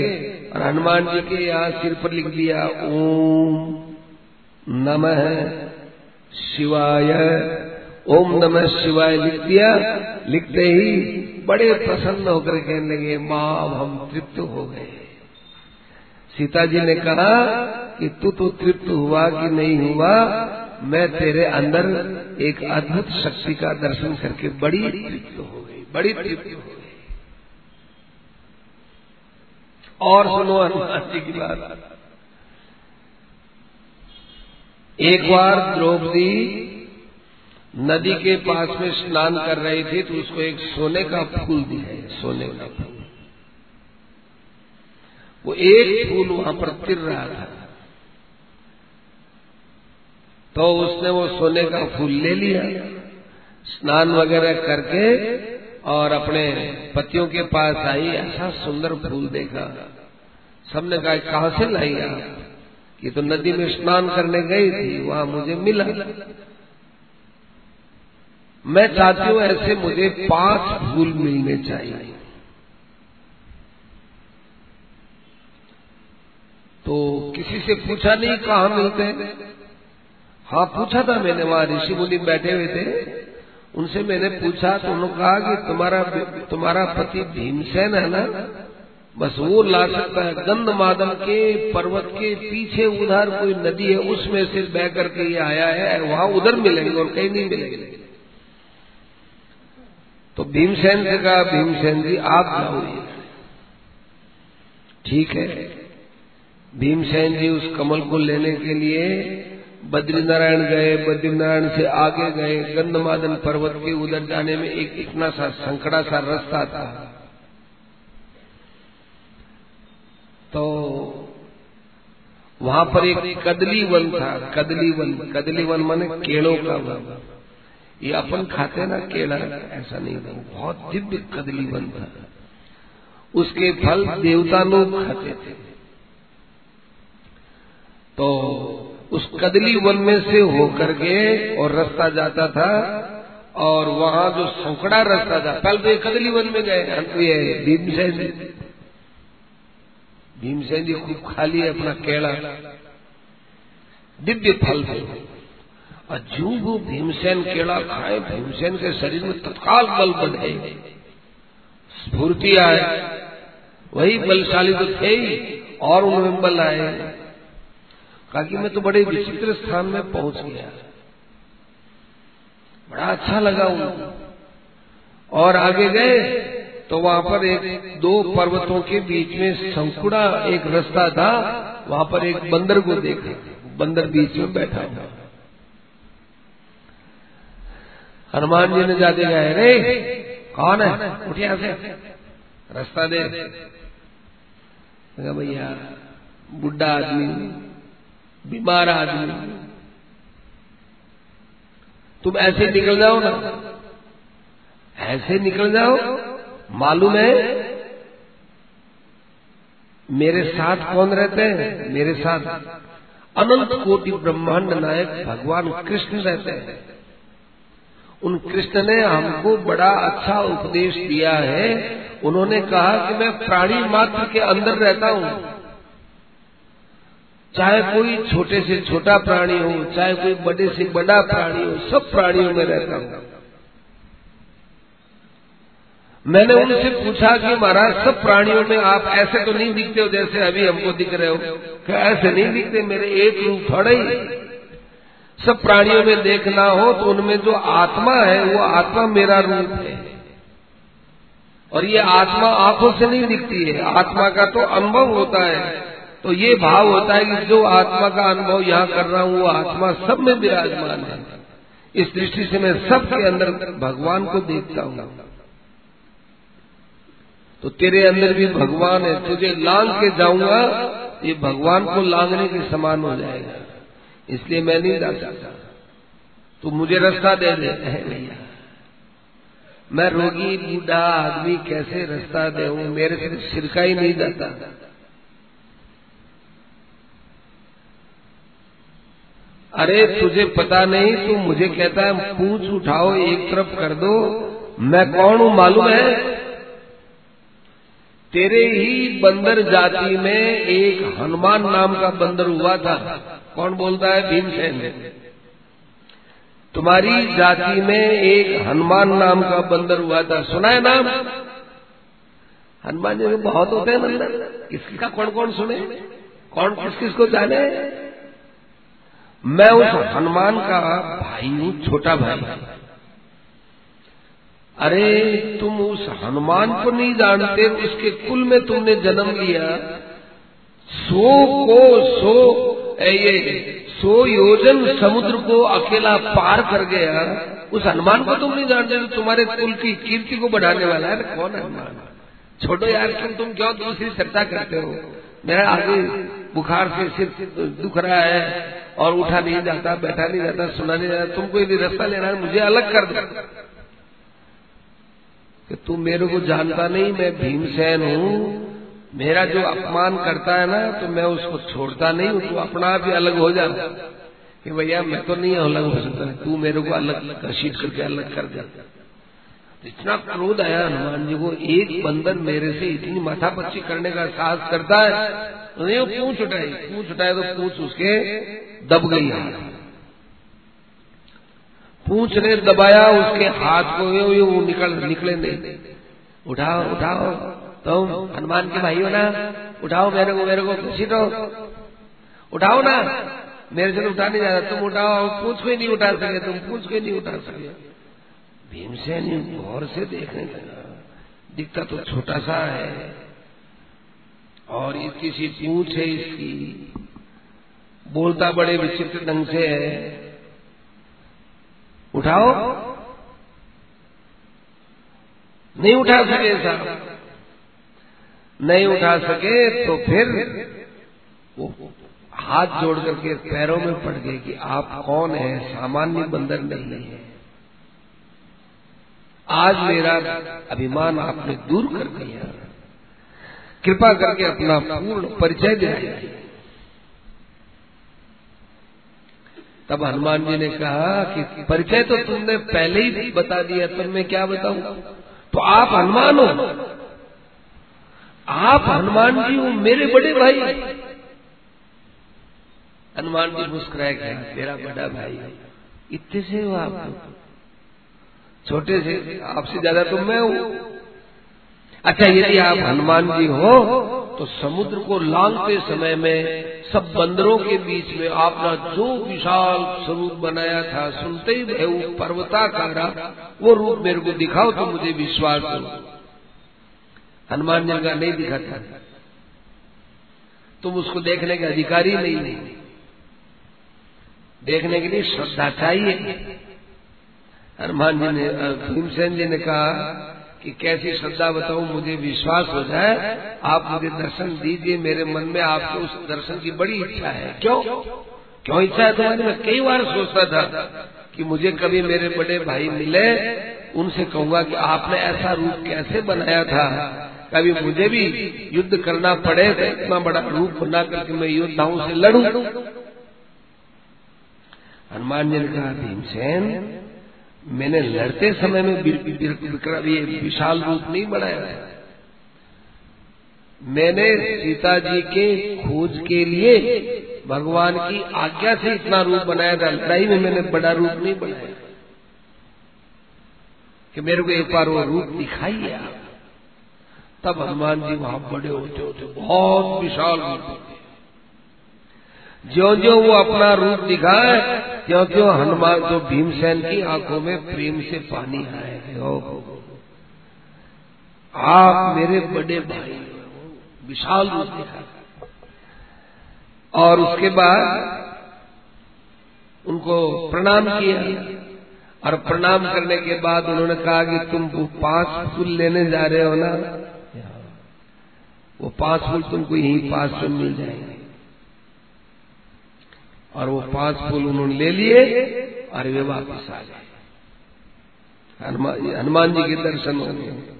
और हनुमान जी के यहाँ सिर पर लिख दिया, ओम नमः शिवाय। ओम नमः शिवाय लिख दिया। लिखते ही बड़े प्रसन्न होकर कहने लगे, माँ, हम तृप्त हो गए। सीता जी ने कहा कि तू तो तृप्त हुआ कि नहीं हुआ? मैं तेरे अंदर एक अद्भुत शक्ति का दर्शन करके बड़ी तृप्त हो गई, बड़ी तृप्त हो गई। और सुनो हनुमान जी की बात। एक बार द्रौपदी नदी के पास में स्नान कर रही थी तो उसको एक सोने का फूल दिया है सोने का फूल। वो एक फूल वहाँ पर तिर रहा था। तो उसने वो सोने का फूल ले लिया। स्नान वगैरह करके और अपने पतियों के पास आई, ऐसा सुंदर फूल देखा। सबने कहा, कहाँ से लाई आप? ये तो नदी में स्नान करने गई थी, वहाँ मुझे मिला। मैं चाहती हूँ ऐसे मुझे पाँच फूल मिलने चाहिए। तो किसी से पूछा नहीं, कहा मिलते? हैं, पूछा था मैंने, वहाँ ऋषि मुनि बैठे हुए थे। उनसे मैंने पूछा तो उन्होंने कहा कि तुम्हारा तुम्हारा पति भीमसेन है ना? बस वो ला सकता है। गंध मादल के पर्वत के पीछे उधर कोई नदी है, उसमें से बह करके ये आया है वहाँ उधर मिलेंगे और कहीं नहीं मिलेंगे। तो भीमसेन से कहा, भीमसेन जी, आप जाओ ठीक है। भीमसेन जी उस कमल को लेने के लिए बद्रीनारायण गए, बद्रीनारायण से आगे गए, गंधमादन पर्वत के उधर जाने में एक इतना सा संकड़ा सा रास्ता था। तो वहाँ पर एक कदली वन था, कदली वन कदली वन माने केड़ों का वन। ये अपन खाते ना केड़ा ऐसा नहीं था बहुत दिव्य कदली वन था। उसके फल देवता लोग खाते थे। तो उस कदली वन में से होकर के और रास्ता जाता था और वहाँ जो संकड़ा रास्ता था कल तो कदली वन में गए। ये भीमसेन भीमसेन जी खूब खा लिए अपना केड़ा दिव्य फल थे। और जो वो भीमसेन केड़ा खाए, भीमसेन के शरीर में तत्काल बल बढ़े। स्फूर्ति आए। वही बलशाली तो थे ही, और उनमें बल आए। कहा कि मैं तो बड़े विचित्र स्थान में पहुँच गया। बड़ा अच्छा लगा उनको। और आगे गए तो वहाँ पर एक दो पर्वतों के बीच में संकुड़ा एक रास्ता था, वहाँ पर एक बंदर को देखा। बंदर बीच में बैठा हुआ। हनुमान जी ने जाते गए रे कौन है? उठ यहाँ से। रास्ता दे। भैया, बुढ़ा आदमी बीमार आदमी। तुम ऐसे निकल जाओ ना। ऐसे निकल जाओ, मालूम है, मेरे साथ कौन रहते हैं? मेरे साथ अनंत कोटि ब्रह्मांड नायक भगवान कृष्ण रहते हैं। उन कृष्ण ने हमको बड़ा अच्छा उपदेश दिया है। उन्होंने कहा कि मैं प्राणी मात्र के अंदर रहता हूँ। चाहे कोई छोटे से छोटा प्राणी हो, चाहे कोई बड़े से बड़ा प्राणी हो, सब प्राणियों में रहता हूँ। मैंने उनसे पूछा कि महाराज, सब प्राणियों में आप ऐसे तो नहीं दिखते हो जैसे अभी हमको दिख रहे हो? कि ऐसे नहीं दिखते? मेरे एक रूप थोड़े ही। सब प्राणियों में देखना हो तो उनमें जो आत्मा है, वो आत्मा मेरा रूप है। और ये आत्मा आँखों से नहीं दिखती है। आत्मा का तो अनुभव होता है। तो ये भाव होता है कि जो आत्मा का अनुभव यहाँ कर रहा हूँ, वो आत्मा सब में विराजमान है। इस दृष्टि से मैं सबके अंदर भगवान को देखता हूँ। तो तेरे अंदर भी भगवान है, तुझे लांग के जाऊँगा, ये भगवान को लांगने के समान हो जाएगा। इसलिए मैं नहीं जा सकता। तू मुझे रास्ता दे दे भैया। मैं रोगी, बूढ़ा आदमी कैसे रास्ता दे मेरे से सिरका ही नहीं जाता। अरे, तुझे पता नहीं, तू मुझे कहता है, पूछ उठाओ, एक तरफ़ कर दो। मैं कौन हूँ, मालूम है? तेरे ही बंदर जाति में एक हनुमान नाम का बंदर हुआ था। कौन बोलता है? भीमसेन। तुम्हारी जाति में एक हनुमान नाम का बंदर हुआ था। सुना है नाम? हनुमान जी में बहुत होते हैं बंदर। किसका कौन कौन सुने? कौन किस किस को जाने? मैं उस हनुमान का भाई हूँ, छोटा भाई। अरे, तुम उस हनुमान को नहीं जानते, उसके कुल में तुमने जन्म लिया। सो को सो ये, सो योजन समुद्र को अकेला पार कर गया। उस हनुमान को तुम नहीं जानते तो तुम्हारे कुल की कीर्ति को बढ़ाने वाला है। कौन हनुमान? छोड़ो यार क्यों तुम क्यों दूसरी चर्चा करते हो? मेरा आगे बुखार से सिर दुख रहा है। और उठा नहीं जाता, बैठा नहीं जाता, सुना नहीं जाता। तुमको यदि रास्ता लेना है, मुझे अलग कर दो। कि तू मेरे को जानता नहीं, मैं भीमसेन हूँ। मेरा जो अपमान करता है ना तो मैं उसको छोड़ता नहीं हूँ, तू अपना आप ही अलग हो जा। कि भैया, मैं तो नहीं अलग हो सकता, तू मेरे को अलग घसीट करके अलग कर दे। इतना क्रोध आया हनुमान जी को, एक बंदर मेरे से इतनी माथा माथापच्ची करने का साहस करता है नहीं पूछ उठाई, पूछ उठाए तो पूछ उसके दब गई हाथ पूछ ने दबाया, उसके हाथ को वो निकल, निकले नहीं। उठाओ उठाओ, तुम हनुमान के भाई हो ना, उठाओ मेरे को मेरे को घसीटो उठाओ ना, मेरे से उठा नहीं जाता तुम उठाओ पूछ को नहीं उठा सके, तुम पूछ को नहीं उठा सके। भीमसेन गौर से देखने लगा, दिखता तो छोटा सा है। और इसकी सी पूछ है इसकी। बोलता बड़े विचित्र ढंग से है। उठाओ। नहीं उठा सके साहब नहीं उठा सके तो फिर वो हाथ जोड़ करके पैरों में पड़ गए कि आप कौन है? सामान्य बंदर नहीं है। आज मेरा अभिमान आपने दूर कर दिया। कृपा करके अपना पूर्ण परिचय दिलाइए तब हनुमान जी ने कहा कि परिचय तो तुमने पहले ही बता दिया तो मैं क्या बताऊँ? तो आप हनुमान हो। आप हनुमान जी हो, मेरे बड़े भाई। हनुमान जी मुस्कुराए गया मेरा बड़ा भाई इतने से हो आप? छोटे से? आपसे ज़्यादा तो मैं हूँ। अच्छा यदि आप हनुमान जी हो तो समुद्र को लांगते समय में सब बंदरों के बीच में आपने जो विशाल स्वरूप बनाया था, सुनते ही पर्वताकारा वो रूप मेरे को दिखाओ तो मुझे विश्वास हो। हनुमान जी का नहीं दिखा था तुम उसको देखने के अधिकारी नहीं नहीं। देखने के लिए श्रद्धा चाहिए। हनुमान जी ने भीमसेन जी ने कहा कि कैसी श्रद्धा बताऊँ, मुझे विश्वास हो जाए, आप मुझे दर्शन दीजिए, मेरे मन में आपके उस दर्शन की बड़ी इच्छा है। क्यों? क्यों इच्छा है? तुम्हारी मैं कई बार सोचता था कि मुझे कभी मेरे बड़े भाई मिले, उनसे कहूँगा कि आपने ऐसा रूप कैसे बनाया था? कभी मुझे भी युद्ध करना पड़े तो इतना बड़ा रूप बना करके मैं योद्धाओं से लड़ू। हनुमान जी ने कहा, भीमसेन मैंने लड़ते समय में ये विशाल रूप नहीं बनाया है मैंने सीता जी के खोज के लिए भगवान की आज्ञा से इतना रूप बनाया था, लड़ाई में मैंने बड़ा रूप नहीं बनाया। कि मेरे को एक बार वो रूप आप। तब हनुमान जी वहाँ बड़े होते होते बहुत विशाल रूप। ज्यो ज्यो वो अपना रूप दिखाए क्यों क्यों हनुमान जो भीमसेन की आँखों में प्रेम से पानी आए आप मेरे बड़े भाई विशाल रूप दिखा और उसके बाद उनको प्रणाम किया, और प्रणाम करने के बाद उन्होंने कहा कि तुम वो पाँच फूल लेने जा रहे हो ना, वो पाँच फूल तुमको यहीं पास में मिल जाएँगे। और वो पाँच फूल उन्होंने ले लिए और वे वापस आ गए। हनुमान जी के दर्शन हो गए।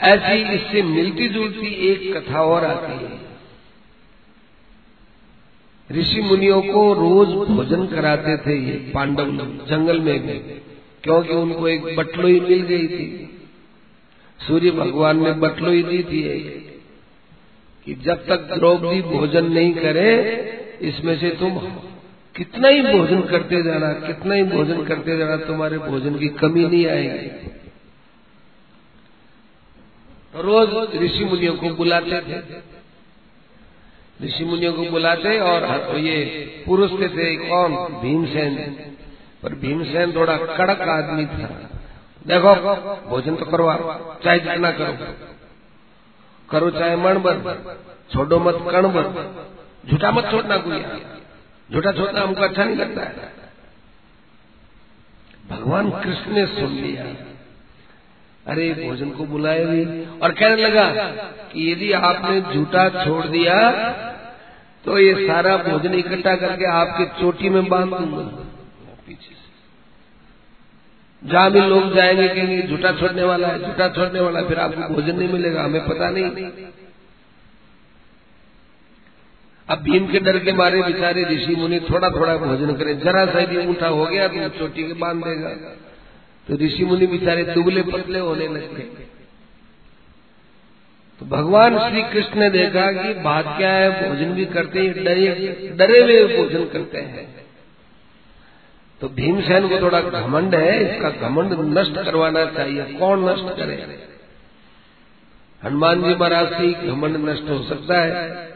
ऐसी इससे मिलती जुलती एक कथा और आती है। ऋषि मुनियों को रोज भोजन कराते थे ये पांडव जंगल में भी, क्योंकि उनको एक बटलोई मिल गई थी। सूर्य भगवान ने बटलोई दी थी कि जब तक द्रौपदी भोजन नहीं करे, इसमें से तुम कितना ही भोजन करते जाना, कितना ही भोजन करते जाना, तुम्हारे भोजन की कमी नहीं आएगी। रोज ऋषि मुनियों को बुलाते थे। ऋषि मुनियों को बुलाते और ये पुरुष के थे कौन भीमसेन। पर भीमसेन थोड़ा कड़क आदमी था। देखो, भोजन तो करवा, चाहे जितना करो। करो चाहे मण बर छोड़ो मत कण बर झूठा मत छोड़ना कोई। झूठा छोड़ना हमको अच्छा नहीं लगता है। भगवान कृष्ण ने सुन लिया। अरे, भोजन को बुलाए भी और कहने लगा कि यदि आपने झूठा छोड़ दिया तो ये सारा भोजन इकट्ठा करके आपके चोटी में बाँध दूँगा। पीछे। जहाँ भी लोग जाएँगे, कहेंगे झूठा छोड़ने वाला है झूठा छोड़ने वाला है, फिर आपको भोजन नहीं मिलेगा, हमें पता नहीं। अब भीम के डर के मारे बेचारे ऋषि मुनि थोड़ा थोड़ा भोजन करें। जरा सा यदि ऊँटा हो गया तो चोटी के बाँध देगा। तो ऋषि मुनि बेचारे दुबले पतले होने लगे तो भगवान श्री कृष्ण ने देखा कि बात क्या है, भोजन भी करते हैं, डरे डरे हुए भोजन करते हैं। तो भीमसेन को थोड़ा घमंड है, इसका घमंड नष्ट करवाना चाहिए। कौन नष्ट करे? हनुमान जी महाराज से ही घमंड नष्ट हो सकता है।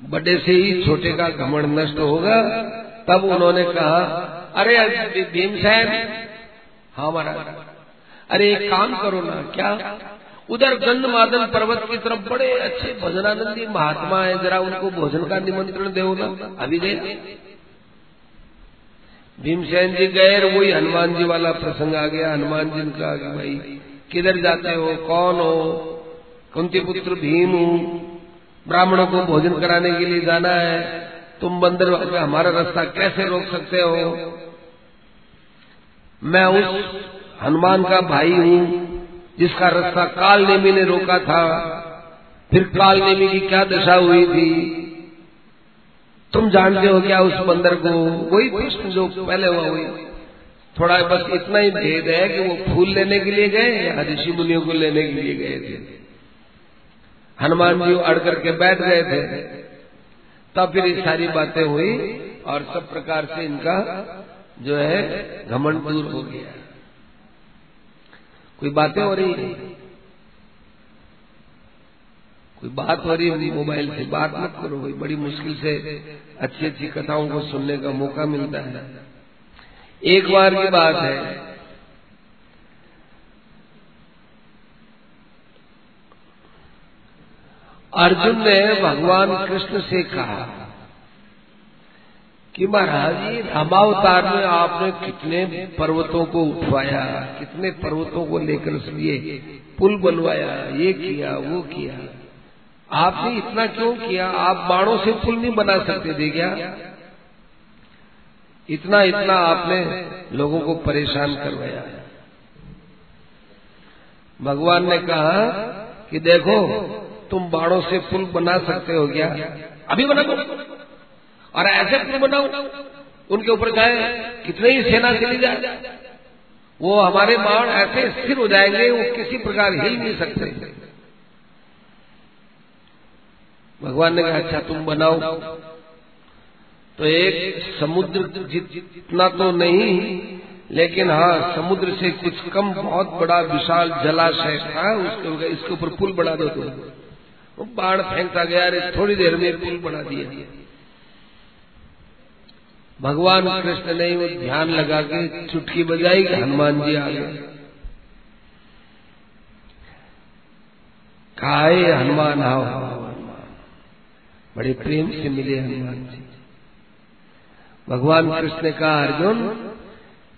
बड़े से ही छोटे का घमंड नष्ट होगा, तब उन्होंने कहा, अरे भीमसेन हाँ महाराज, अरे एक काम करो ना, क्या? उधर गंधमादन पर्वत की तरफ़ बड़े अच्छे भजनानंदी महात्मा है, जरा उनको भोजन का निमंत्रण दे ना अभी दे भीमसेन जी गए वही हनुमान जी वाला प्रसंग आ गया। हनुमान जी ने कहा भाई, किधर जाते हो? कौन हो? कुंती पुत्र भीम हूँ। ब्राह्मणों को भोजन कराने के लिए जाना है। तुम बंदर हमारा रास्ता कैसे रोक सकते हो? मैं उस हनुमान का भाई हूँ, जिसका रास्ता काल नेमी ने रोका था। फिर काल नेमी की क्या दशा हुई थी? तुम जानते हो क्या उस बंदर को? वही प्रश्न जो पहले हुआ, वही। थोड़ा बस इतना ही भेद है कि वो फूल लेने के लिए गए या ऋषि मुनियों को लेने के लिए गए थे। हनुमान जी अड़ करके बैठ गए थे। तब फिर ये सारी बातें हुई और सब प्रकार से इनका जो है घमंड दूर हो गया। कोई बातें हो रही है? कोई बात हो रही है, मोबाइल से बात मत करो भाई बड़ी मुश्किल से अच्छी अच्छी कथाओं को सुनने का मौका मिलता है। एक बार की बात है। अर्जुन ने भगवान कृष्ण से कहा कि महाराज जी, रामावतार में आपने कितने पर्वतों को उठवाया, कितने पर्वतों को लेकर लिए पुल बनवाया, ये किया, वो किया। आपने इतना क्यों किया? आप बाणों से पुल नहीं बना सकते थे क्या इतना इतना आपने लोगों को परेशान करवाया। भगवान ने कहा कि देखो, तुम बाणों से पुल बना सकते हो क्या? अभी बना दो और ऐसे पुल बनाओ, उनके ऊपर जाए, कितने ही सेना चली जाए। वो हमारे बाण ऐसे स्थिर हो जाएँगे, वो किसी प्रकार हिल नहीं सकते। भगवान ने कहा अच्छा तुम बनाओ। तो एक समुद्र जितना तो नहीं, लेकिन हाँ समुद्र से कुछ कम बहुत बड़ा विशाल जलाशय था, उसके इसके ऊपर पुल बना दो तो बाढ़ फेंकता गया, अरे, थोड़ी देर में पुल बना दिया। भगवान कृष्ण ने वो ध्यान लगा के चुटकी बजाई, हनुमान जी आ गए। कहा हनुमान, आओ। बड़े प्रेम से मिले हनुमान जी भगवान कृष्ण ने कहा अर्जुन,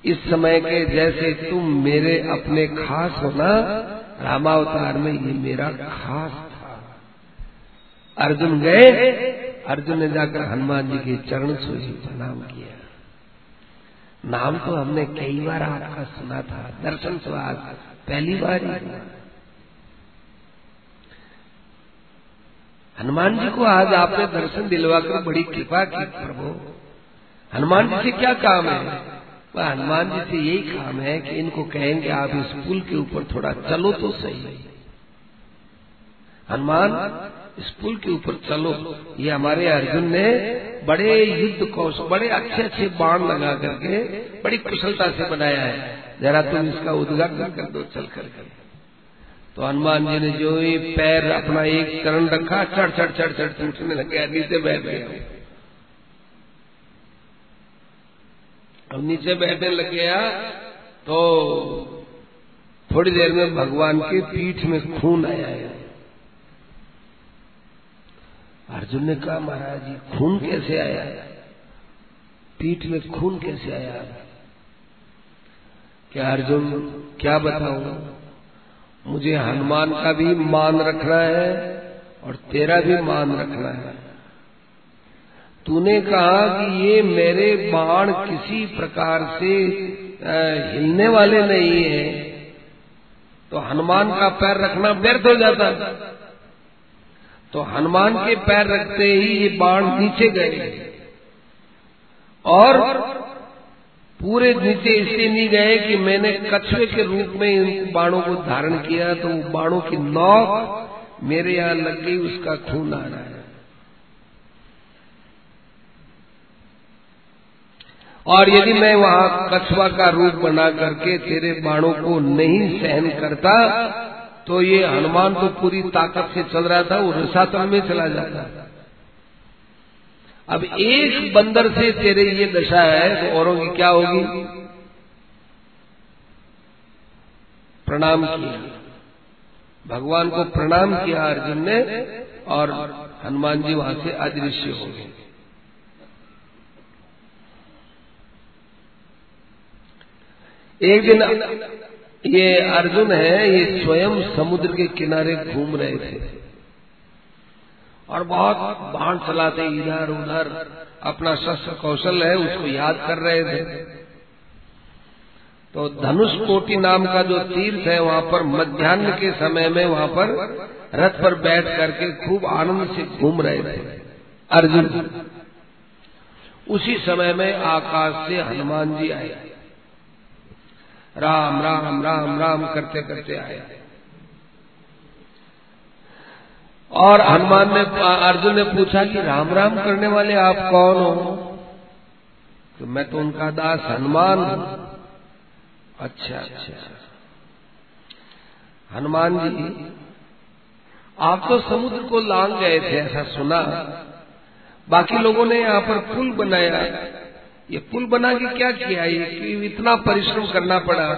इस समय के जैसे तुम मेरे अपने खास हो ना, रामावतार में ये मेरा खास था। अर्जुन गए, अर्जुन ने जाकर हनुमान जी के चरण सोची प्रणाम किया। नाम तो हमने कई बार आपका सुना था, दर्शन स्वाद पहली बार ही हनुमान जी को आज आपने दर्शन दिलवाकर बड़ी कृपा की प्रभु। हनुमान जी से क्या काम है? वह हनुमान जी से यही काम है कि इनको कहेंगे आप इस पुल के ऊपर थोड़ा चलो तो सही। हनुमान इस पुल के ऊपर चलो। ये हमारे अर्जुन ने बड़े युद्ध कौशल बड़े अच्छे अच्छे बाण लगा करके बड़ी कुशलता से बनाया है। जरा तुम इसका उद्घाटन कर दो चल कर। तो हनुमान जी ने जो ही पैर अपना एक चरण रखा, चढ़ चढ़ चढ़ चढ़ टूटने लग गया, नीचे बैठ गया। अब नीचे बैठने लग गया तो थोड़ी देर में भगवान के पीठ में खून आया। है अर्जुन ने कहा, महाराज जी, खून कैसे आया? पीठ में खून कैसे आया? क्या अर्जुन, क्या बताऊँ? मुझे हनुमान का भी मान रखना है और तेरा भी मान रखना है। तूने कहा कि ये मेरे बाण किसी प्रकार से हिलने वाले नहीं है। तो हनुमान का पैर रखना व्यर्थ हो जाता। तो हनुमान के पैर रखते ही ये बाण नीचे गए। और पूरे नीचे इसलिए नहीं गए कि मैंने कछुए के रूप में इन बाणों को धारण किया तो बाणों की नौक मेरे यहाँ लग गई, उसका खून आ रहा है। और यदि मैं वहाँ कछुआ का रूप बना करके तेरे बाणों को नहीं सहन करता तो ये हनुमान तो पूरी ताकत से चल रहा था, वो रसातल में चला जाता। अब एक बंदर से तेरे ये दशा है तो औरों की क्या होगी? प्रणाम किया। भगवान को प्रणाम किया अर्जुन ने, और हनुमान जी वहाँ से अदृश्य हो गए। एक दिन ये अर्जुन है, ये स्वयं समुद्र के किनारे घूम रहे थे। और बहुत बाण चलाते इधर उधर। अपना शस्त्र कौशल है, उसको याद कर रहे थे। तो धनुष कोटि नाम का जो तीर्थ है, वहाँ पर मध्यान्ह के समय में वहाँ पर रथ पर बैठ करके खूब आनंद से घूम रहे थे। अर्जुन, उसी समय में आकाश से हनुमान जी आए। राम राम राम राम करते करते आया और हनुमान ने, अर्जुन ने पूछा कि राम राम करने वाले आप कौन हो? तो मैं तो उनका दास हनुमान हूँ। अच्छा अच्छा। हनुमान जी, आप तो समुद्र को लांग गए थे, ऐसा सुना। बाकी लोगों ने यहाँ पर पुल बनाया। ये पुल बना के क्या किया? ये कि इतना परिश्रम करना पड़ा।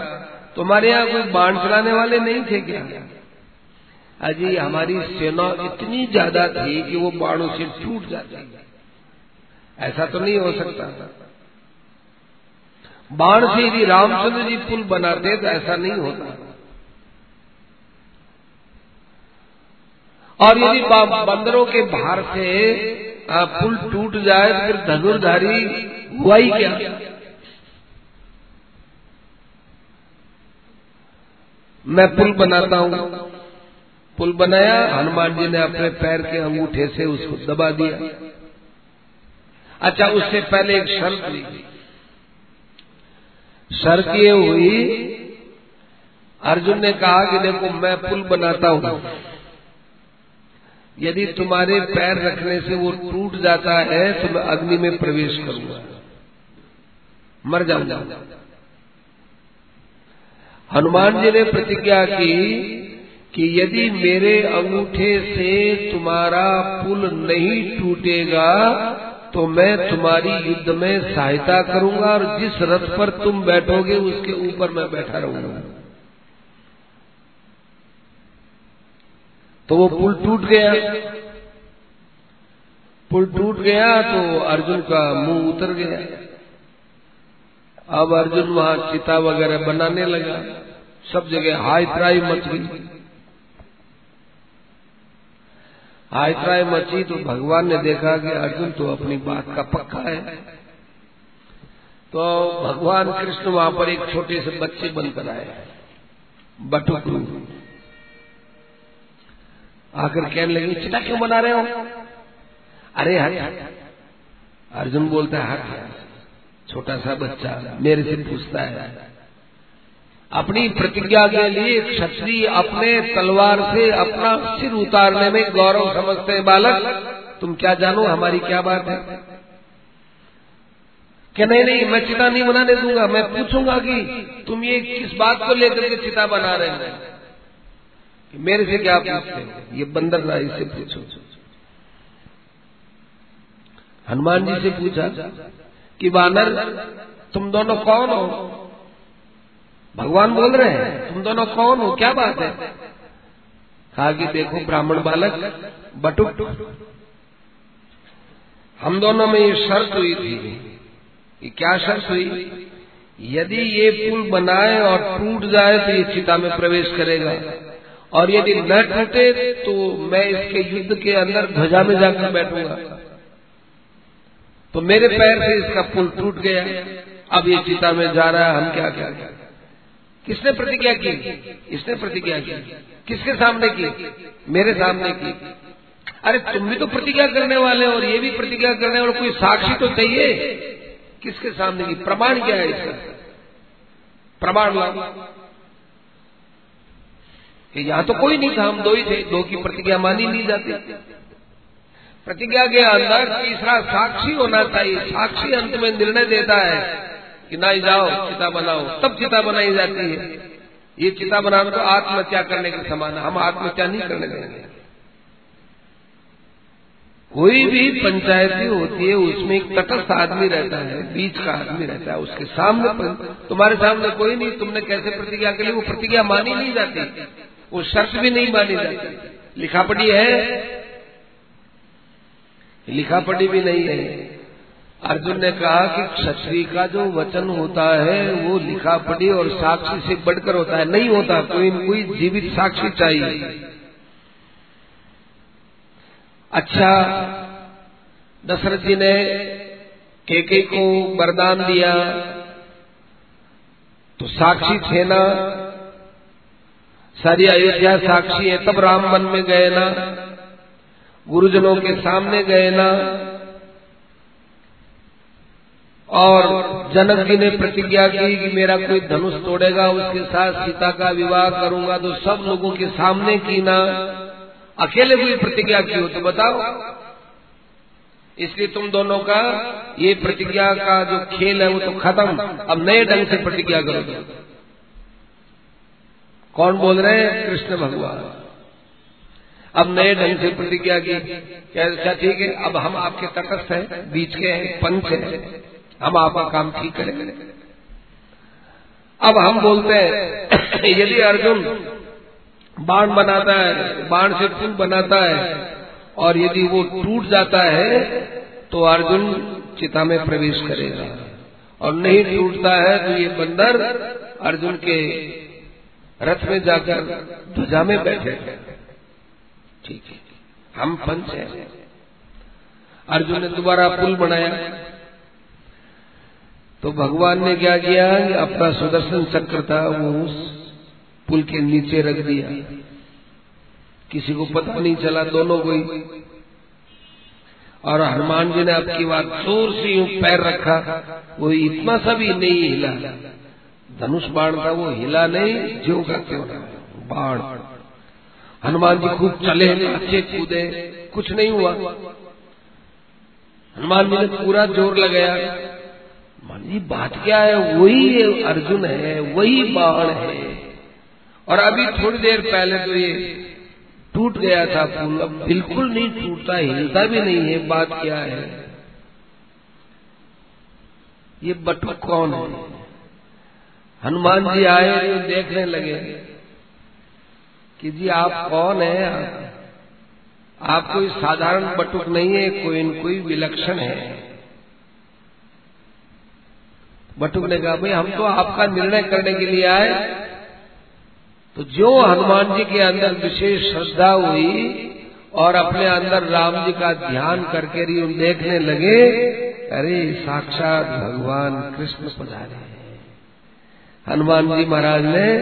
तुम्हारे यहाँ कोई बाढ़ चलाने वाले नहीं थे क्या? अजी हमारी सेना इतनी ज़्यादा थी कि वो बाणों से टूट जाती। ऐसा तो नहीं हो सकता। बाण से यदि रामचंद्र जी पुल बनाते तो ऐसा नहीं होता। और यदि बंदरों के भार से पुल टूट जाए तो फिर धनुर्धारी हुआ ही क्या? मैं पुल बनाता हूँ। पुल बनाया, हनुमान जी ने अपने पैर के अंगूठे से उसको दबा दिया। अच्छा उससे पहले एक शर्त हुई शर्त ये हुई, अर्जुन ने कहा कि देखो, मैं पुल बनाता हूँ। यदि तुम्हारे पैर रखने से वो टूट जाता है तो मैं अग्नि में प्रवेश करूँगा। मर जाऊँगा। हनुमान जी ने प्रतिज्ञा की कि यदि मेरे अंगूठे से तुम्हारा पुल नहीं टूटेगा तो मैं तुम्हारी युद्ध में सहायता करूँगा और जिस रथ पर तुम बैठोगे, उसके ऊपर मैं बैठा रहूँगा। तो वो पुल टूट गया। पुल टूट गया तो अर्जुन का मुँह उतर गया। अब अर्जुन वहाँ चिता वगैरह बनाने लगा। सब जगह हाई त्राई मच गई। हाई मची तो भगवान ने देखा कि अर्जुन तो अपनी बात का पक्का है। तो भगवान कृष्ण वहाँ पर एक छोटे से बच्चे बनकर आए बटुकरू आकर कहने लगे चिता क्यों बना रहे हो? अरे हर अर्जुन बोलता है हर। छोटा सा बच्चा मेरे से पूछता है अपनी प्रतिज्ञा के लिए क्षत्रिय अपने तलवार से अपना सिर उतारने में गौरव समझते हैं, बालक। तुम क्या जानो, हमारी क्या बात है? कि नहीं नहीं, मैं चिता नहीं बनाने दूँगा। मैं पूछूँगा कि तुम ये किस बात को लेकर के चिता बना रहे हो? मेरे से क्या पूछते हो? ये बंदर राय से पूछो। हनुमान जी से पूछा कि वानर तुम दोनों कौन हो? भगवान बोल रहे हैं, तुम दोनों कौन हो? क्या बात है? कहा कि, देखो, ब्राह्मण बालक, बटुक, हम दोनों में ये शर्त हुई थी कि क्या शर्त हुई? यदि ये पुल बनाए और टूट जाए तो ये चिता में प्रवेश करेगा। और यदि न टूटे तो मैं इसके युद्ध के अंदर ध्वजा में जाकर बैठूँगा। तो मेरे पैर से इसका पुल टूट गया। अब ये चिता में जा रहा है, हम क्या क्या क्या किसने प्रतिज्ञा की? इसने प्रतिज्ञा की। किसके सामने की? मेरे सामने की। अरे तुम भी तो प्रतिज्ञा करने वाले और ये भी प्रतिज्ञा करने और कोई साक्षी तो चाहिए? किसके सामने की? प्रमाण क्या है इसका? प्रमाण लाओ। यहाँ तो कोई नहीं था, हम दो ही थे, दो की प्रतिज्ञा मानी नहीं जाती। प्रतिज्ञा के अंदर तीसरा साक्षी होना चाहिए। साक्षी अंत में निर्णय देता है। कि ना जाओ, चिता बनाओ। तब चिता बनाई जाती है। ये चिता बनाना तो आत्महत्या करने के समान है। हम आत्महत्या नहीं करने देंगे। कोई भी पंचायती होती है, उसमें एक तटस्थ आदमी रहता है, बीच का आदमी रहता है, उसके सामने तुम्हारे सामने कोई नहीं, तुमने कैसे प्रतिज्ञा के लिए वो प्रतिज्ञा मानी नहीं जाती। वो शर्त भी नहीं मानी जाती। लिखापटी है? लिखापटी भी नहीं है। अर्जुन ने कहा कि क्षत्रिय का जो वचन होता है, वो लिखापड़ी और साक्षी से बढ़कर होता है। नहीं होता कोई कोई जीवित साक्षी चाहिए। अच्छा दशरथ जी ने केके को वरदान दिया। तो साक्षी थे ना। सारी अयोध्या साक्षी है, तब राम मन में गए ना। गुरुजनों के सामने गए ना। और जनक जी ने प्रतिज्ञा की कि मेरा कोई धनुष तोड़ेगा, उसके साथ सीता का विवाह करूँगा तो सब लोगों के सामने की ना अकेले कोई प्रतिज्ञा की हो तो बताओ। इसलिए तुम दोनों का ये प्रतिज्ञा का जो खेल है वो तो खत्म। अब नए ढंग से प्रतिज्ञा करो कौन बोल रहे हैं? कृष्ण भगवान। अब नए ढंग से प्रतिज्ञा की। क्या ठीक है? अब हम आपके तटस्थ हैं, बीच के हैं, पंच हैं। हम आपका काम ठीक करेंगे अब हम बोलते हैं, यदि अर्जुन बाण बनाता है, बाण से पुल बनाता है, और यदि वो टूट जाता है तो अर्जुन चिता में प्रवेश करेगा। और नहीं टूटता है तो ये बंदर अर्जुन के रथ में जाकर ध्वजा में बैठे। ठीक है। हम पंच हैं। अर्जुन ने दोबारा पुल बनाया। तो भगवान ने क्या किया कि अपना सुदर्शन चक्र था, वो उस पुल के नीचे रख दिया। किसी को पता नहीं चला, दोनों को ही। और हनुमान जी ने आपकी बात ज़ोर से यूँ पैर रखा, वो इतना सा भी नहीं हिला। धनुष बाण था, वो हिला नहीं ज्यो का क्यों बाण। हनुमान जी खूब चले, अच्छे कूदे, कुछ नहीं हुआ। हनुमान जी ने पूरा ज़ोर लगाया। मान जी बात क्या है? वही अर्जुन है, वही बाण है। और अभी थोड़ी देर पहले तो ये टूट गया था फूल अब बिल्कुल नहीं टूटता, हिलता भी नहीं है, बात क्या है? ये बटुक कौन है? हनुमान जी आए तो देखने लगे कि जी आप कौन है? आप कोई साधारण बटुक नहीं है, कोई न कोई विलक्षण है। बटुक ने कहा, भाई, हम तो आपका निर्णय करने के लिए आए। तो जो हनुमान जी के अंदर विशेष श्रद्धा हुई और अपने अंदर राम जी का ध्यान करके रही देखने लगे, अरे, साक्षात भगवान कृष्ण पधारे हनुमान जी महाराज ने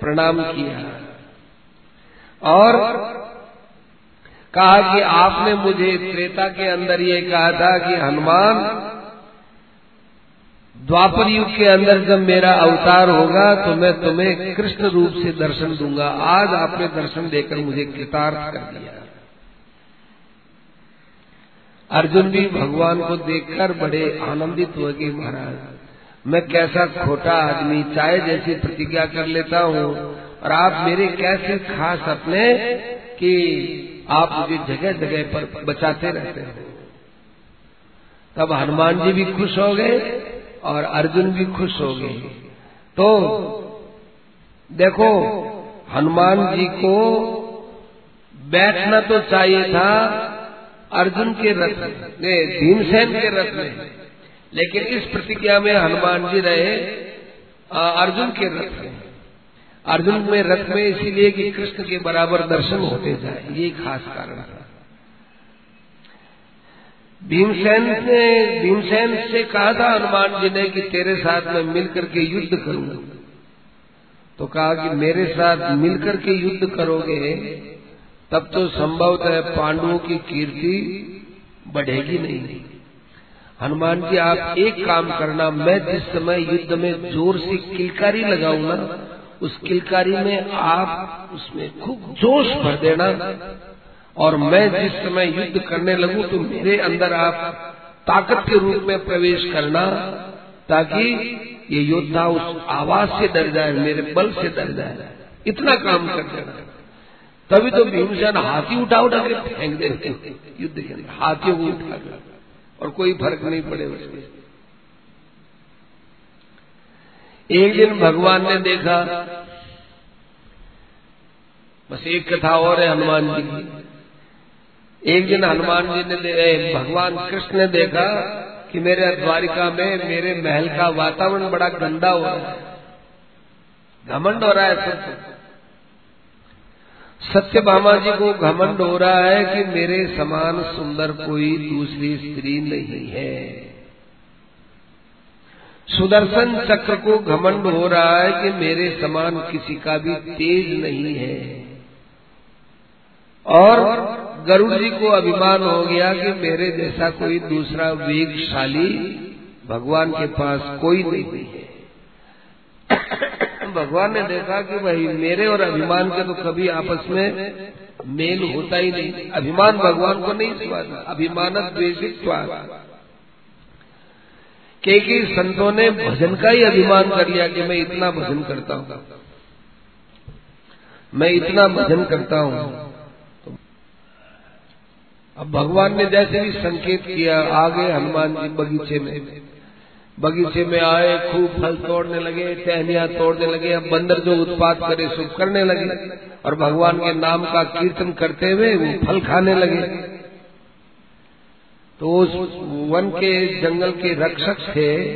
प्रणाम किया और कहा कि आपने मुझे त्रेता के अंदर ये कहा था कि हनुमान द्वापर युग के अंदर जब मेरा अवतार होगा तो मैं तुम्हें कृष्ण रूप से दर्शन दूँगा। आज आपने दर्शन देकर मुझे कृतार्थ कर दिया। अर्जुन भी भगवान को देखकर बड़े आनंदित हो गए महाराज, मैं कैसा खोटा आदमी चाहे जैसी प्रतिज्ञा कर लेता हूँ। और आप मेरे कैसे खास अपने कि आप मुझे जगह जगह पर बचाते रहते हैं। तब हनुमान जी भी खुश हो गए। और अर्जुन भी खुश हो गए। तो देखो, हनुमान जी को बैठना तो चाहिए था अर्जुन के रथ में भीमसेन के रथ में। लेकिन इस प्रतिज्ञा में हनुमान जी रहे अर्जुन के रथ में। अर्जुन में रथ में इसीलिए कि कृष्ण के बराबर दर्शन होते जाए, ये खास कारण था। भीमसेन ने भीमसेन से कहा था हनुमान जी ने कि तेरे साथ मैं मिलकर के युद्ध करूँगा। तो कहा कि मेरे साथ मिलकर के युद्ध करोगे, तब तो संभवतः पांडवों की कीर्ति बढ़ेगी नहीं। हनुमान जी, आप एक काम करना, मैं जिस समय युद्ध में ज़ोर से किलकारी लगाऊँगा उस किलकारी में आप उसमें खूब जोश भर देना। और मैं जिस समय युद्ध करने लगूं तो मेरे अंदर आप ताकत के रूप में प्रवेश करना ताकि ये योद्धा उस आवाज़ से डर जाए मेरे बल से डर जाए। इतना काम कर देना तभी तो भीमसेन हाथी उठा उठा के फेंक देते युद्ध के अंदर हाथियों को उठा कर और कोई फ़र्क नहीं पड़े उसमें एक दिन भगवान ने देखा बस एक कथा और है हनुमान जी की। एक दिन हनुमान जी ने भगवान कृष्ण ने देखा कि मेरे द्वारिका में मेरे महल का वातावरण बड़ा गंदा हो रहा है। घमंड हो रहा है सब। सत्य भामा जी को घमंड हो रहा है कि मेरे समान सुंदर कोई दूसरी स्त्री नहीं है। सुदर्शन चक्र को घमंड हो रहा है कि मेरे समान किसी का भी तेज नहीं है। और गरुड़ जी को अभिमान हो गया कि मेरे जैसा कोई दूसरा वेगशाली भगवान के पास कोई नहीं है। भगवान ने देखा कि भाई मेरे और अभिमान के तो कभी आपस में मेल होता ही नहीं। अभिमान भगवान को नहीं स्वाद अभिमान द्वेषित स्वाद। क्योंकि संतों ने भजन का ही अभिमान कर लिया कि मैं इतना भजन करता हूँ। मैं इतना भजन करता हूँ। अब भगवान ने जैसे भी संकेत किया, आगे हनुमान जी बगीचे में। बगीचे में आए, खूब फल तोड़ने लगे, टहनिया तोड़ने लगे, अब बंदर जो उत्पाद करे सो करने लगे। और भगवान के नाम का कीर्तन करते हुए वो फल खाने लगे। तो उस वन के जंगल के रक्षक थे,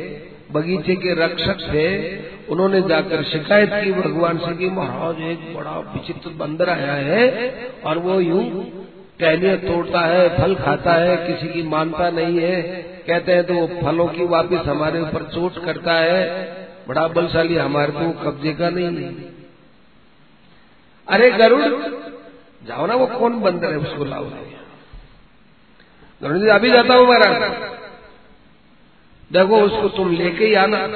बगीचे के रक्षक थे, उन्होंने जाकर शिकायत की भगवान से कि महाराज, एक बड़ा विचित्र बंदर आया है, और वो यूँ टहनियाँ तोड़ता है, फल खाता है, किसी की मानता नहीं है। कहते हैं तो वो फलों की वापिस हमारे ऊपर चोट करता है। बड़ा बलशाली हमारे को कब्जे का नहीं है। अरे गरुड़, जाओ ना वो कौन बंदर है, उसको लाओ। गरुड़ जी, अभी जाता हूँ महाराज देखो उसको तुम लेके ही आना।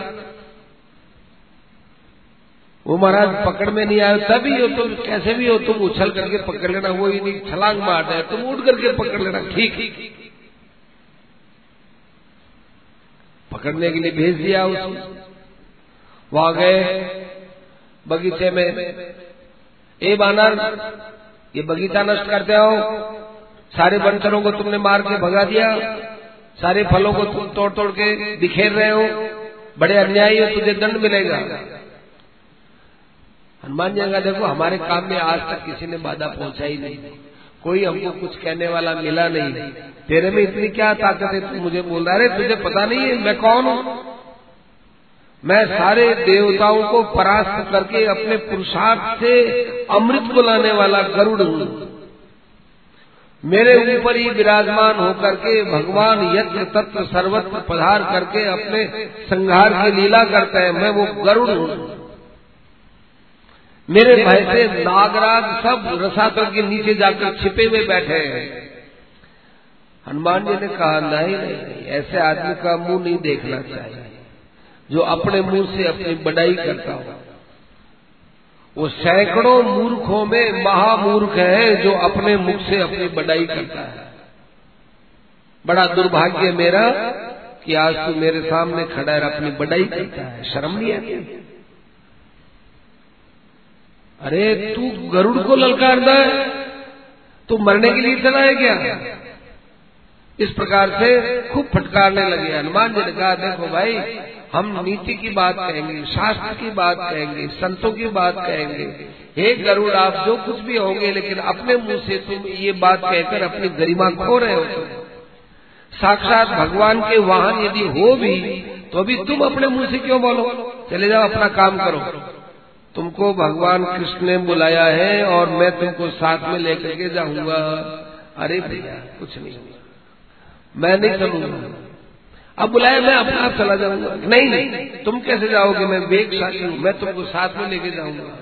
वो महाराज पकड़ में नहीं आए तभी हो तुम, कैसे भी हो तुम, उछल करके पकड़ लेना, वो ही नहीं, छलांग मार रहे तुम उठ करके पकड़ लेना, ठीक। पकड़ने के लिए भेज दिया उसको वहाँ गए, बगीचे में। ए बानर, ये बगीचा नष्ट करते हो सारे बंचरों को तुमने मार के भगा दिया। सारे फलों को तुम तोड़ तोड़ के बिखेर रहे हो। बड़े अन्यायी हो, तुझे दंड मिलेगा। हनुमान जी का देखो, हमारे काम में आज तक किसी ने बाधा पहुंचाई नहीं। कोई हमको कुछ कहने वाला मिला नहीं। तेरे में इतनी क्या ताकत है? तू मुझे बोल रहा है तुझे पता नहीं है, मैं कौन हूँ? मैं सारे देवताओं को परास्त करके अपने पुरुषार्थ से अमृत को लाने वाला गरुड़ हूँ। मेरे ऊपर ही विराजमान होकर के भगवान यत्र तत्व सर्वत्र पधार करके अपने संहार की लीला करते हैं। मैं वो गरुड़ हूँ। मेरे भय से नागराज सब रसातल के नीचे जाकर छिपे हुए बैठे हैं। हनुमान जी ने कहा नहीं नहीं ऐसे आदमी का मुँह नहीं देखना चाहिए। जो अपने मुँह से अपनी बड़ाई करता हो। वो सैकड़ों मूर्खों में महामूर्ख है जो अपने मुख से अपनी बड़ाई करता है। बड़ा दुर्भाग्य मेरा कि आज तू मेरे सामने खड़ा है अपनी बड़ाई करता है। शर्म नहीं आती? अरे, तू गरुड़ को ललकारता है, तू मरने के लिए चला है क्या? इस प्रकार से खूब फटकारने लगे, हनुमान जी ने कहा, देखो भाई, हम नीति की बात कहेंगे, शास्त्र की बात कहेंगे, संतों की बात कहेंगे। हे गरुड़, आप जो कुछ भी होंगे, लेकिन अपने मुँह से तुम ये बात कहकर अपनी गरिमा खो रहे हो। साक्षात भगवान के वाहन यदि हो भी तो अभी तुम अपने मुँह से क्यों बोलो? चले जाओ, अपना काम करो। तुमको भगवान कृष्ण ने बुलाया है और मैं तुमको साथ में लेकर के जाऊँगा। अरे भैया, कुछ नहीं। मैं नहीं चलूँगा। अब बुलाया, मैं अपने आप चला जाऊँगा। नहीं नहीं, तुम कैसे जाओगे? मैं वेग साथी हूँ। मैं तुमको साथ में लेके जाऊँगा।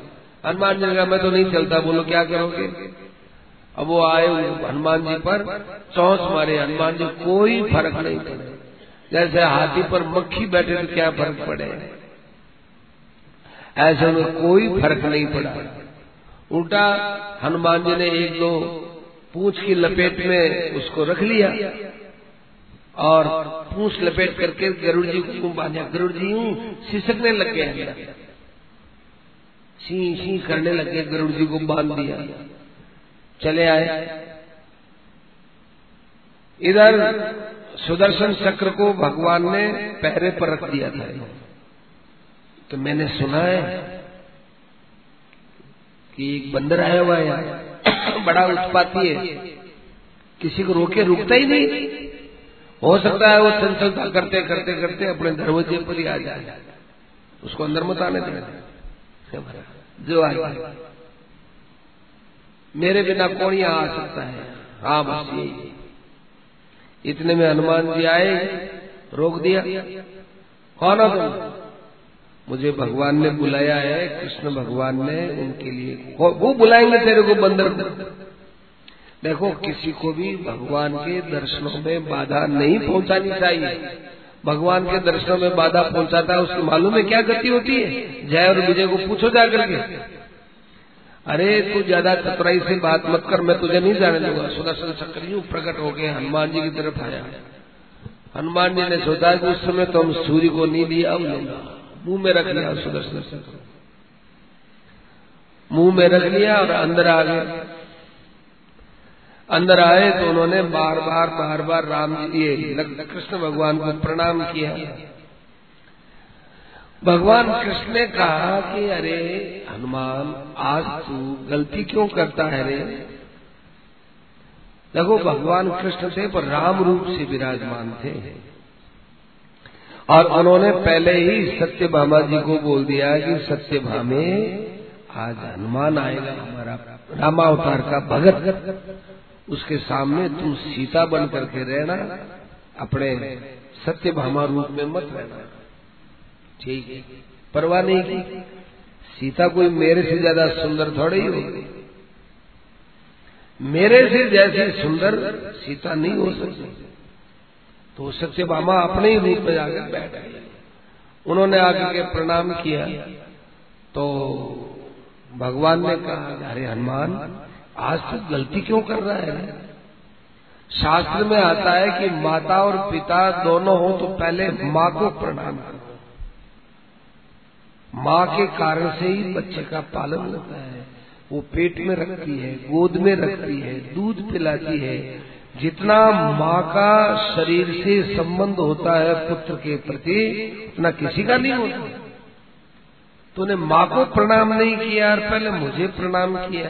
हनुमान जी का मैं तो नहीं चलता। बोलो, क्या करोगे? अब वो आए हनुमान जी पर, चौंस मारे। हनुमान जी, कोई फ़र्क नहीं पड़े। जैसे हाथी पर मक्खी बैठे तो क्या फ़र्क पड़े? ऐसे में कोई फ़र्क नहीं पड़ा। उल्टा हनुमान जी ने एक दो पूछ की लपेट में उसको रख लिया और पूछ लपेट करके गरुड़ जी को बांधा गरुड़ जी हूँ सिसकने लग गए सी सी करने लगे गरुड़ जी को बाँध दिया। चले आए। इधर सुदर्शन चक्र को भगवान ने पहरे पर रख दिया था। तो मैंने सुना है कि एक बंदर आया हुआ है, बड़ा उत्पाती है। किसी को रोके, रुकता ही नहीं। हो सकता है वो चंचलता करते करते करते अपने दरवाजे पर ही आ जाए। उसको अंदर मत आने देना। जो आए। मेरे बिना कौन यहाँ आ सकता है? हाँ बस इतने में हनुमान जी आए, रोक दिया। कौन तुम मुझे भगवान ने बुलाया है, कृष्ण भगवान ने उनके लिए वो बुलाएँगे तेरे को बंदर। देखो, किसी को भी भगवान के दर्शनों में बाधा नहीं पहुंचानी चाहिए। भगवान के दर्शनों में बाधा पहुंचाता है, उसकी मालूम है क्या गति होती है? जय और विजय को पूछो जा करके अरे, तू ज़्यादा चतुराई से बात मत कर, मैं तुझे नहीं जाने दूँगा। सुदर्शन चक्र यू प्रकट हो गए, हनुमान जी की तरफ़ आया। हनुमान जी ने सोचा कि उस समय तो हम सूर्य को नहीं लिया अब लेगा। मुँह में रख लिया सुदर्शन चक्र मुँह में रख लिया और अंदर आ गए अंदर आए तो उन्होंने बार बार बार बार राम जी, ये कृष्ण भगवान को प्रणाम किया। भगवान कृष्ण ने कहा कि, अरे हनुमान, आज तू गलती क्यों करता है रे? देखो, भगवान कृष्ण थे पर राम रूप से विराजमान थे। और उन्होंने पहले ही सत्य भामा जी को बोल दिया कि सत्य भामे आज हनुमान आएगा, हमारा रामावतार का भगत। उसके सामने तुम सीता बन करके रहना, अपने सत्य भामा रूप में मत रहना। ठीक है, परवाह नहीं की। सीता कोई मेरे से ज़्यादा सुंदर थोड़ी ही। होगी मेरे से जैसी सुंदर सीता नहीं हो सकती। तो सत्य भामा अपने ही रूप में जाकर बैठ गए। उन्होंने आगे के प्रणाम किया। तो भगवान ने कहा, अरे हनुमान, आज तक गलती क्यों कर रहा है? शास्त्र में आता है कि माता और पिता दोनों हो तो पहले माँ को प्रणाम करो। माँ के कारण से ही बच्चे का पालन होता है। वो पेट में रखती है, गोद में रखती है, दूध पिलाती है जितना माँ का शरीर से संबंध होता है पुत्र के प्रति, उतना किसी का नहीं होता। तूने माँ को प्रणाम नहीं किया और पहले मुझे प्रणाम किया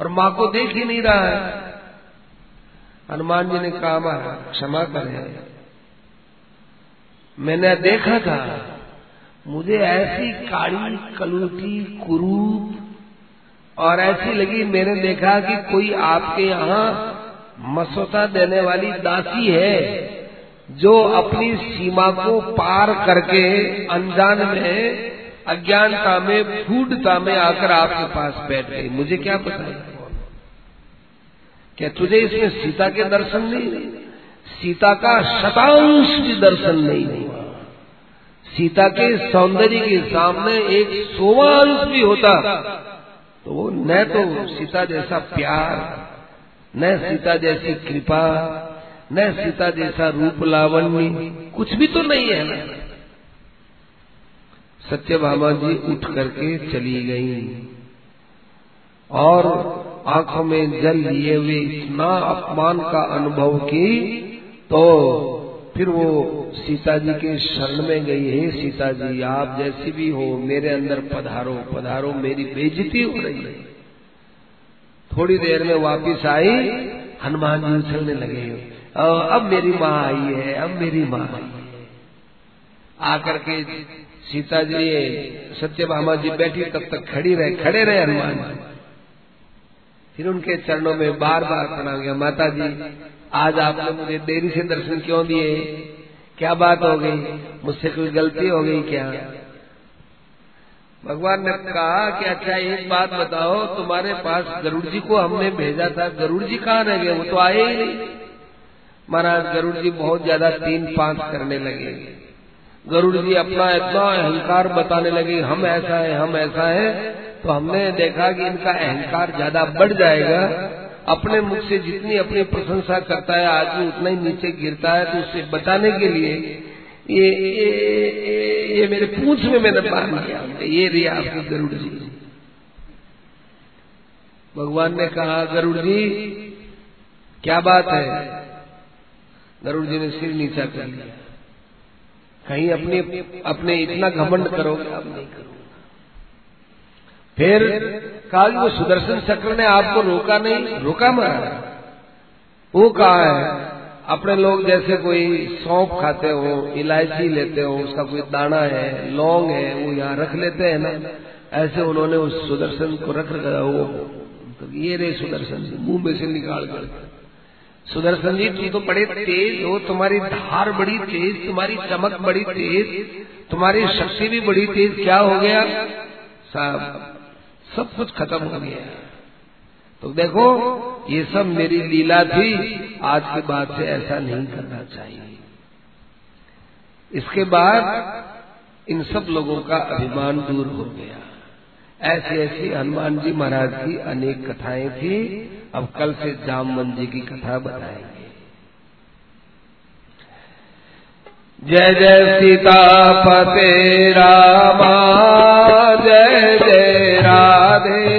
और माँ को देख ही नहीं रहा है। हनुमान जी ने कहा क्षमा करें। मैंने देखा था, मुझे ऐसी काली, कलूटी, कुरूप और ऐसी लगी, मैंने देखा कि कोई आपके यहाँ मसौता देने वाली दासी है जो अपनी सीमा को पार करके अनजान में, अज्ञानता में फूडता में आकर आपके पास बैठ गई। मुझे क्या पता? क्या तुझे इसमें सीता के दर्शन नहीं सीता का शतांश भी दर्शन नहीं हुआ। सीता के सौंदर्य के सामने एक सोवांश भी होता तो वो न तो सीता जैसा प्यार न सीता जैसी कृपा, न सीता जैसा रूप लावण्य, कुछ भी तो नहीं है। ना सत्यभामा जी उठ करके चली गई और आँखों में जल लिए हुए इतना अपमान का अनुभव की तो फिर वो सीता जी के शरण में गई। है सीता जी, आप जैसी भी हो, मेरे अंदर पधारो पधारो, मेरी बेजती हो रही है। थोड़ी देर में वापिस आई, हनुमान जी उछलने लगे। अब मेरी माँ आई है, अब मेरी माँ आई है। आकर के सीता जी सत्यभामा जी बैठी, तब तक खड़ी रहे, खड़े रहे हनुमान जी। फिर उनके चरणों में बार बार प्रणाम किया, माता जी, आज आपने मुझे देरी से दर्शन क्यों दिए? क्या बात हो गई? मुझसे कोई गलती हो गई क्या? भगवान ने कहा कि अच्छा एक बात बताओ, तुम्हारे पास गरुड़ जी को हमने भेजा था। गरुड़ जी कहाँ रह गए? वो तो आए ही नहीं। महाराज गरुड़ जी बहुत ज़्यादा तीन पाँच करने लगे। गरुड़ जी अपना इतना अहंकार बताने लगे, हम ऐसा है, हम ऐसा है। तो हमने देखा कि इनका अहंकार ज़्यादा बढ़ जाएगा। अपने मुख से जितनी अपनी प्रशंसा करता है आदमी उतना ही नीचे गिरता है तो उससे बचाने के लिए ये ये, ये, मेरे पूछ में मैंने बाँध किया ये रही आपकी गरुड़ जी। भगवान ने कहा गरुड़ जी क्या बात है? गरुड़ जी ने सिर नीचा कर लिया। कहीं अपने अपने इतना घमंड करोगे अब नहीं करोगे। फिर कहा वो सुदर्शन चक्र ने आपको रोका नहीं रोका मारा। वो कहा है अपने लोग जैसे कोई सौंप खाते हो, इलायची लेते हो, उसका कोई दाना है, लौंग है, वो यहाँ रख लेते हैं ना, ऐसे उन्होंने उस सुदर्शन को रख रखा वो तो ये रे सुदर्शन जी, मुँह में से निकाल कर। सुदर्शन जी, तुम तो बड़े तेज हो, तुम्हारी धार बड़ी तेज, तुम्हारी चमक बड़ी तेज, तुम्हारी शक्ति भी बड़ी तेज, क्या हो गया? साहब सब कुछ खत्म हो गया। तो देखो, ये सब मेरी लीला थी, आज के बाद से ऐसा नहीं करना चाहिए। इसके बाद इन सब लोगों का अभिमान दूर हो गया। ऐसी ऐसी हनुमान जी महाराज की अनेक कथाएँ थी। अब कल से जामवन जी की कथा बताएँगे। जय जय सीतापते रामा, जय जय राधे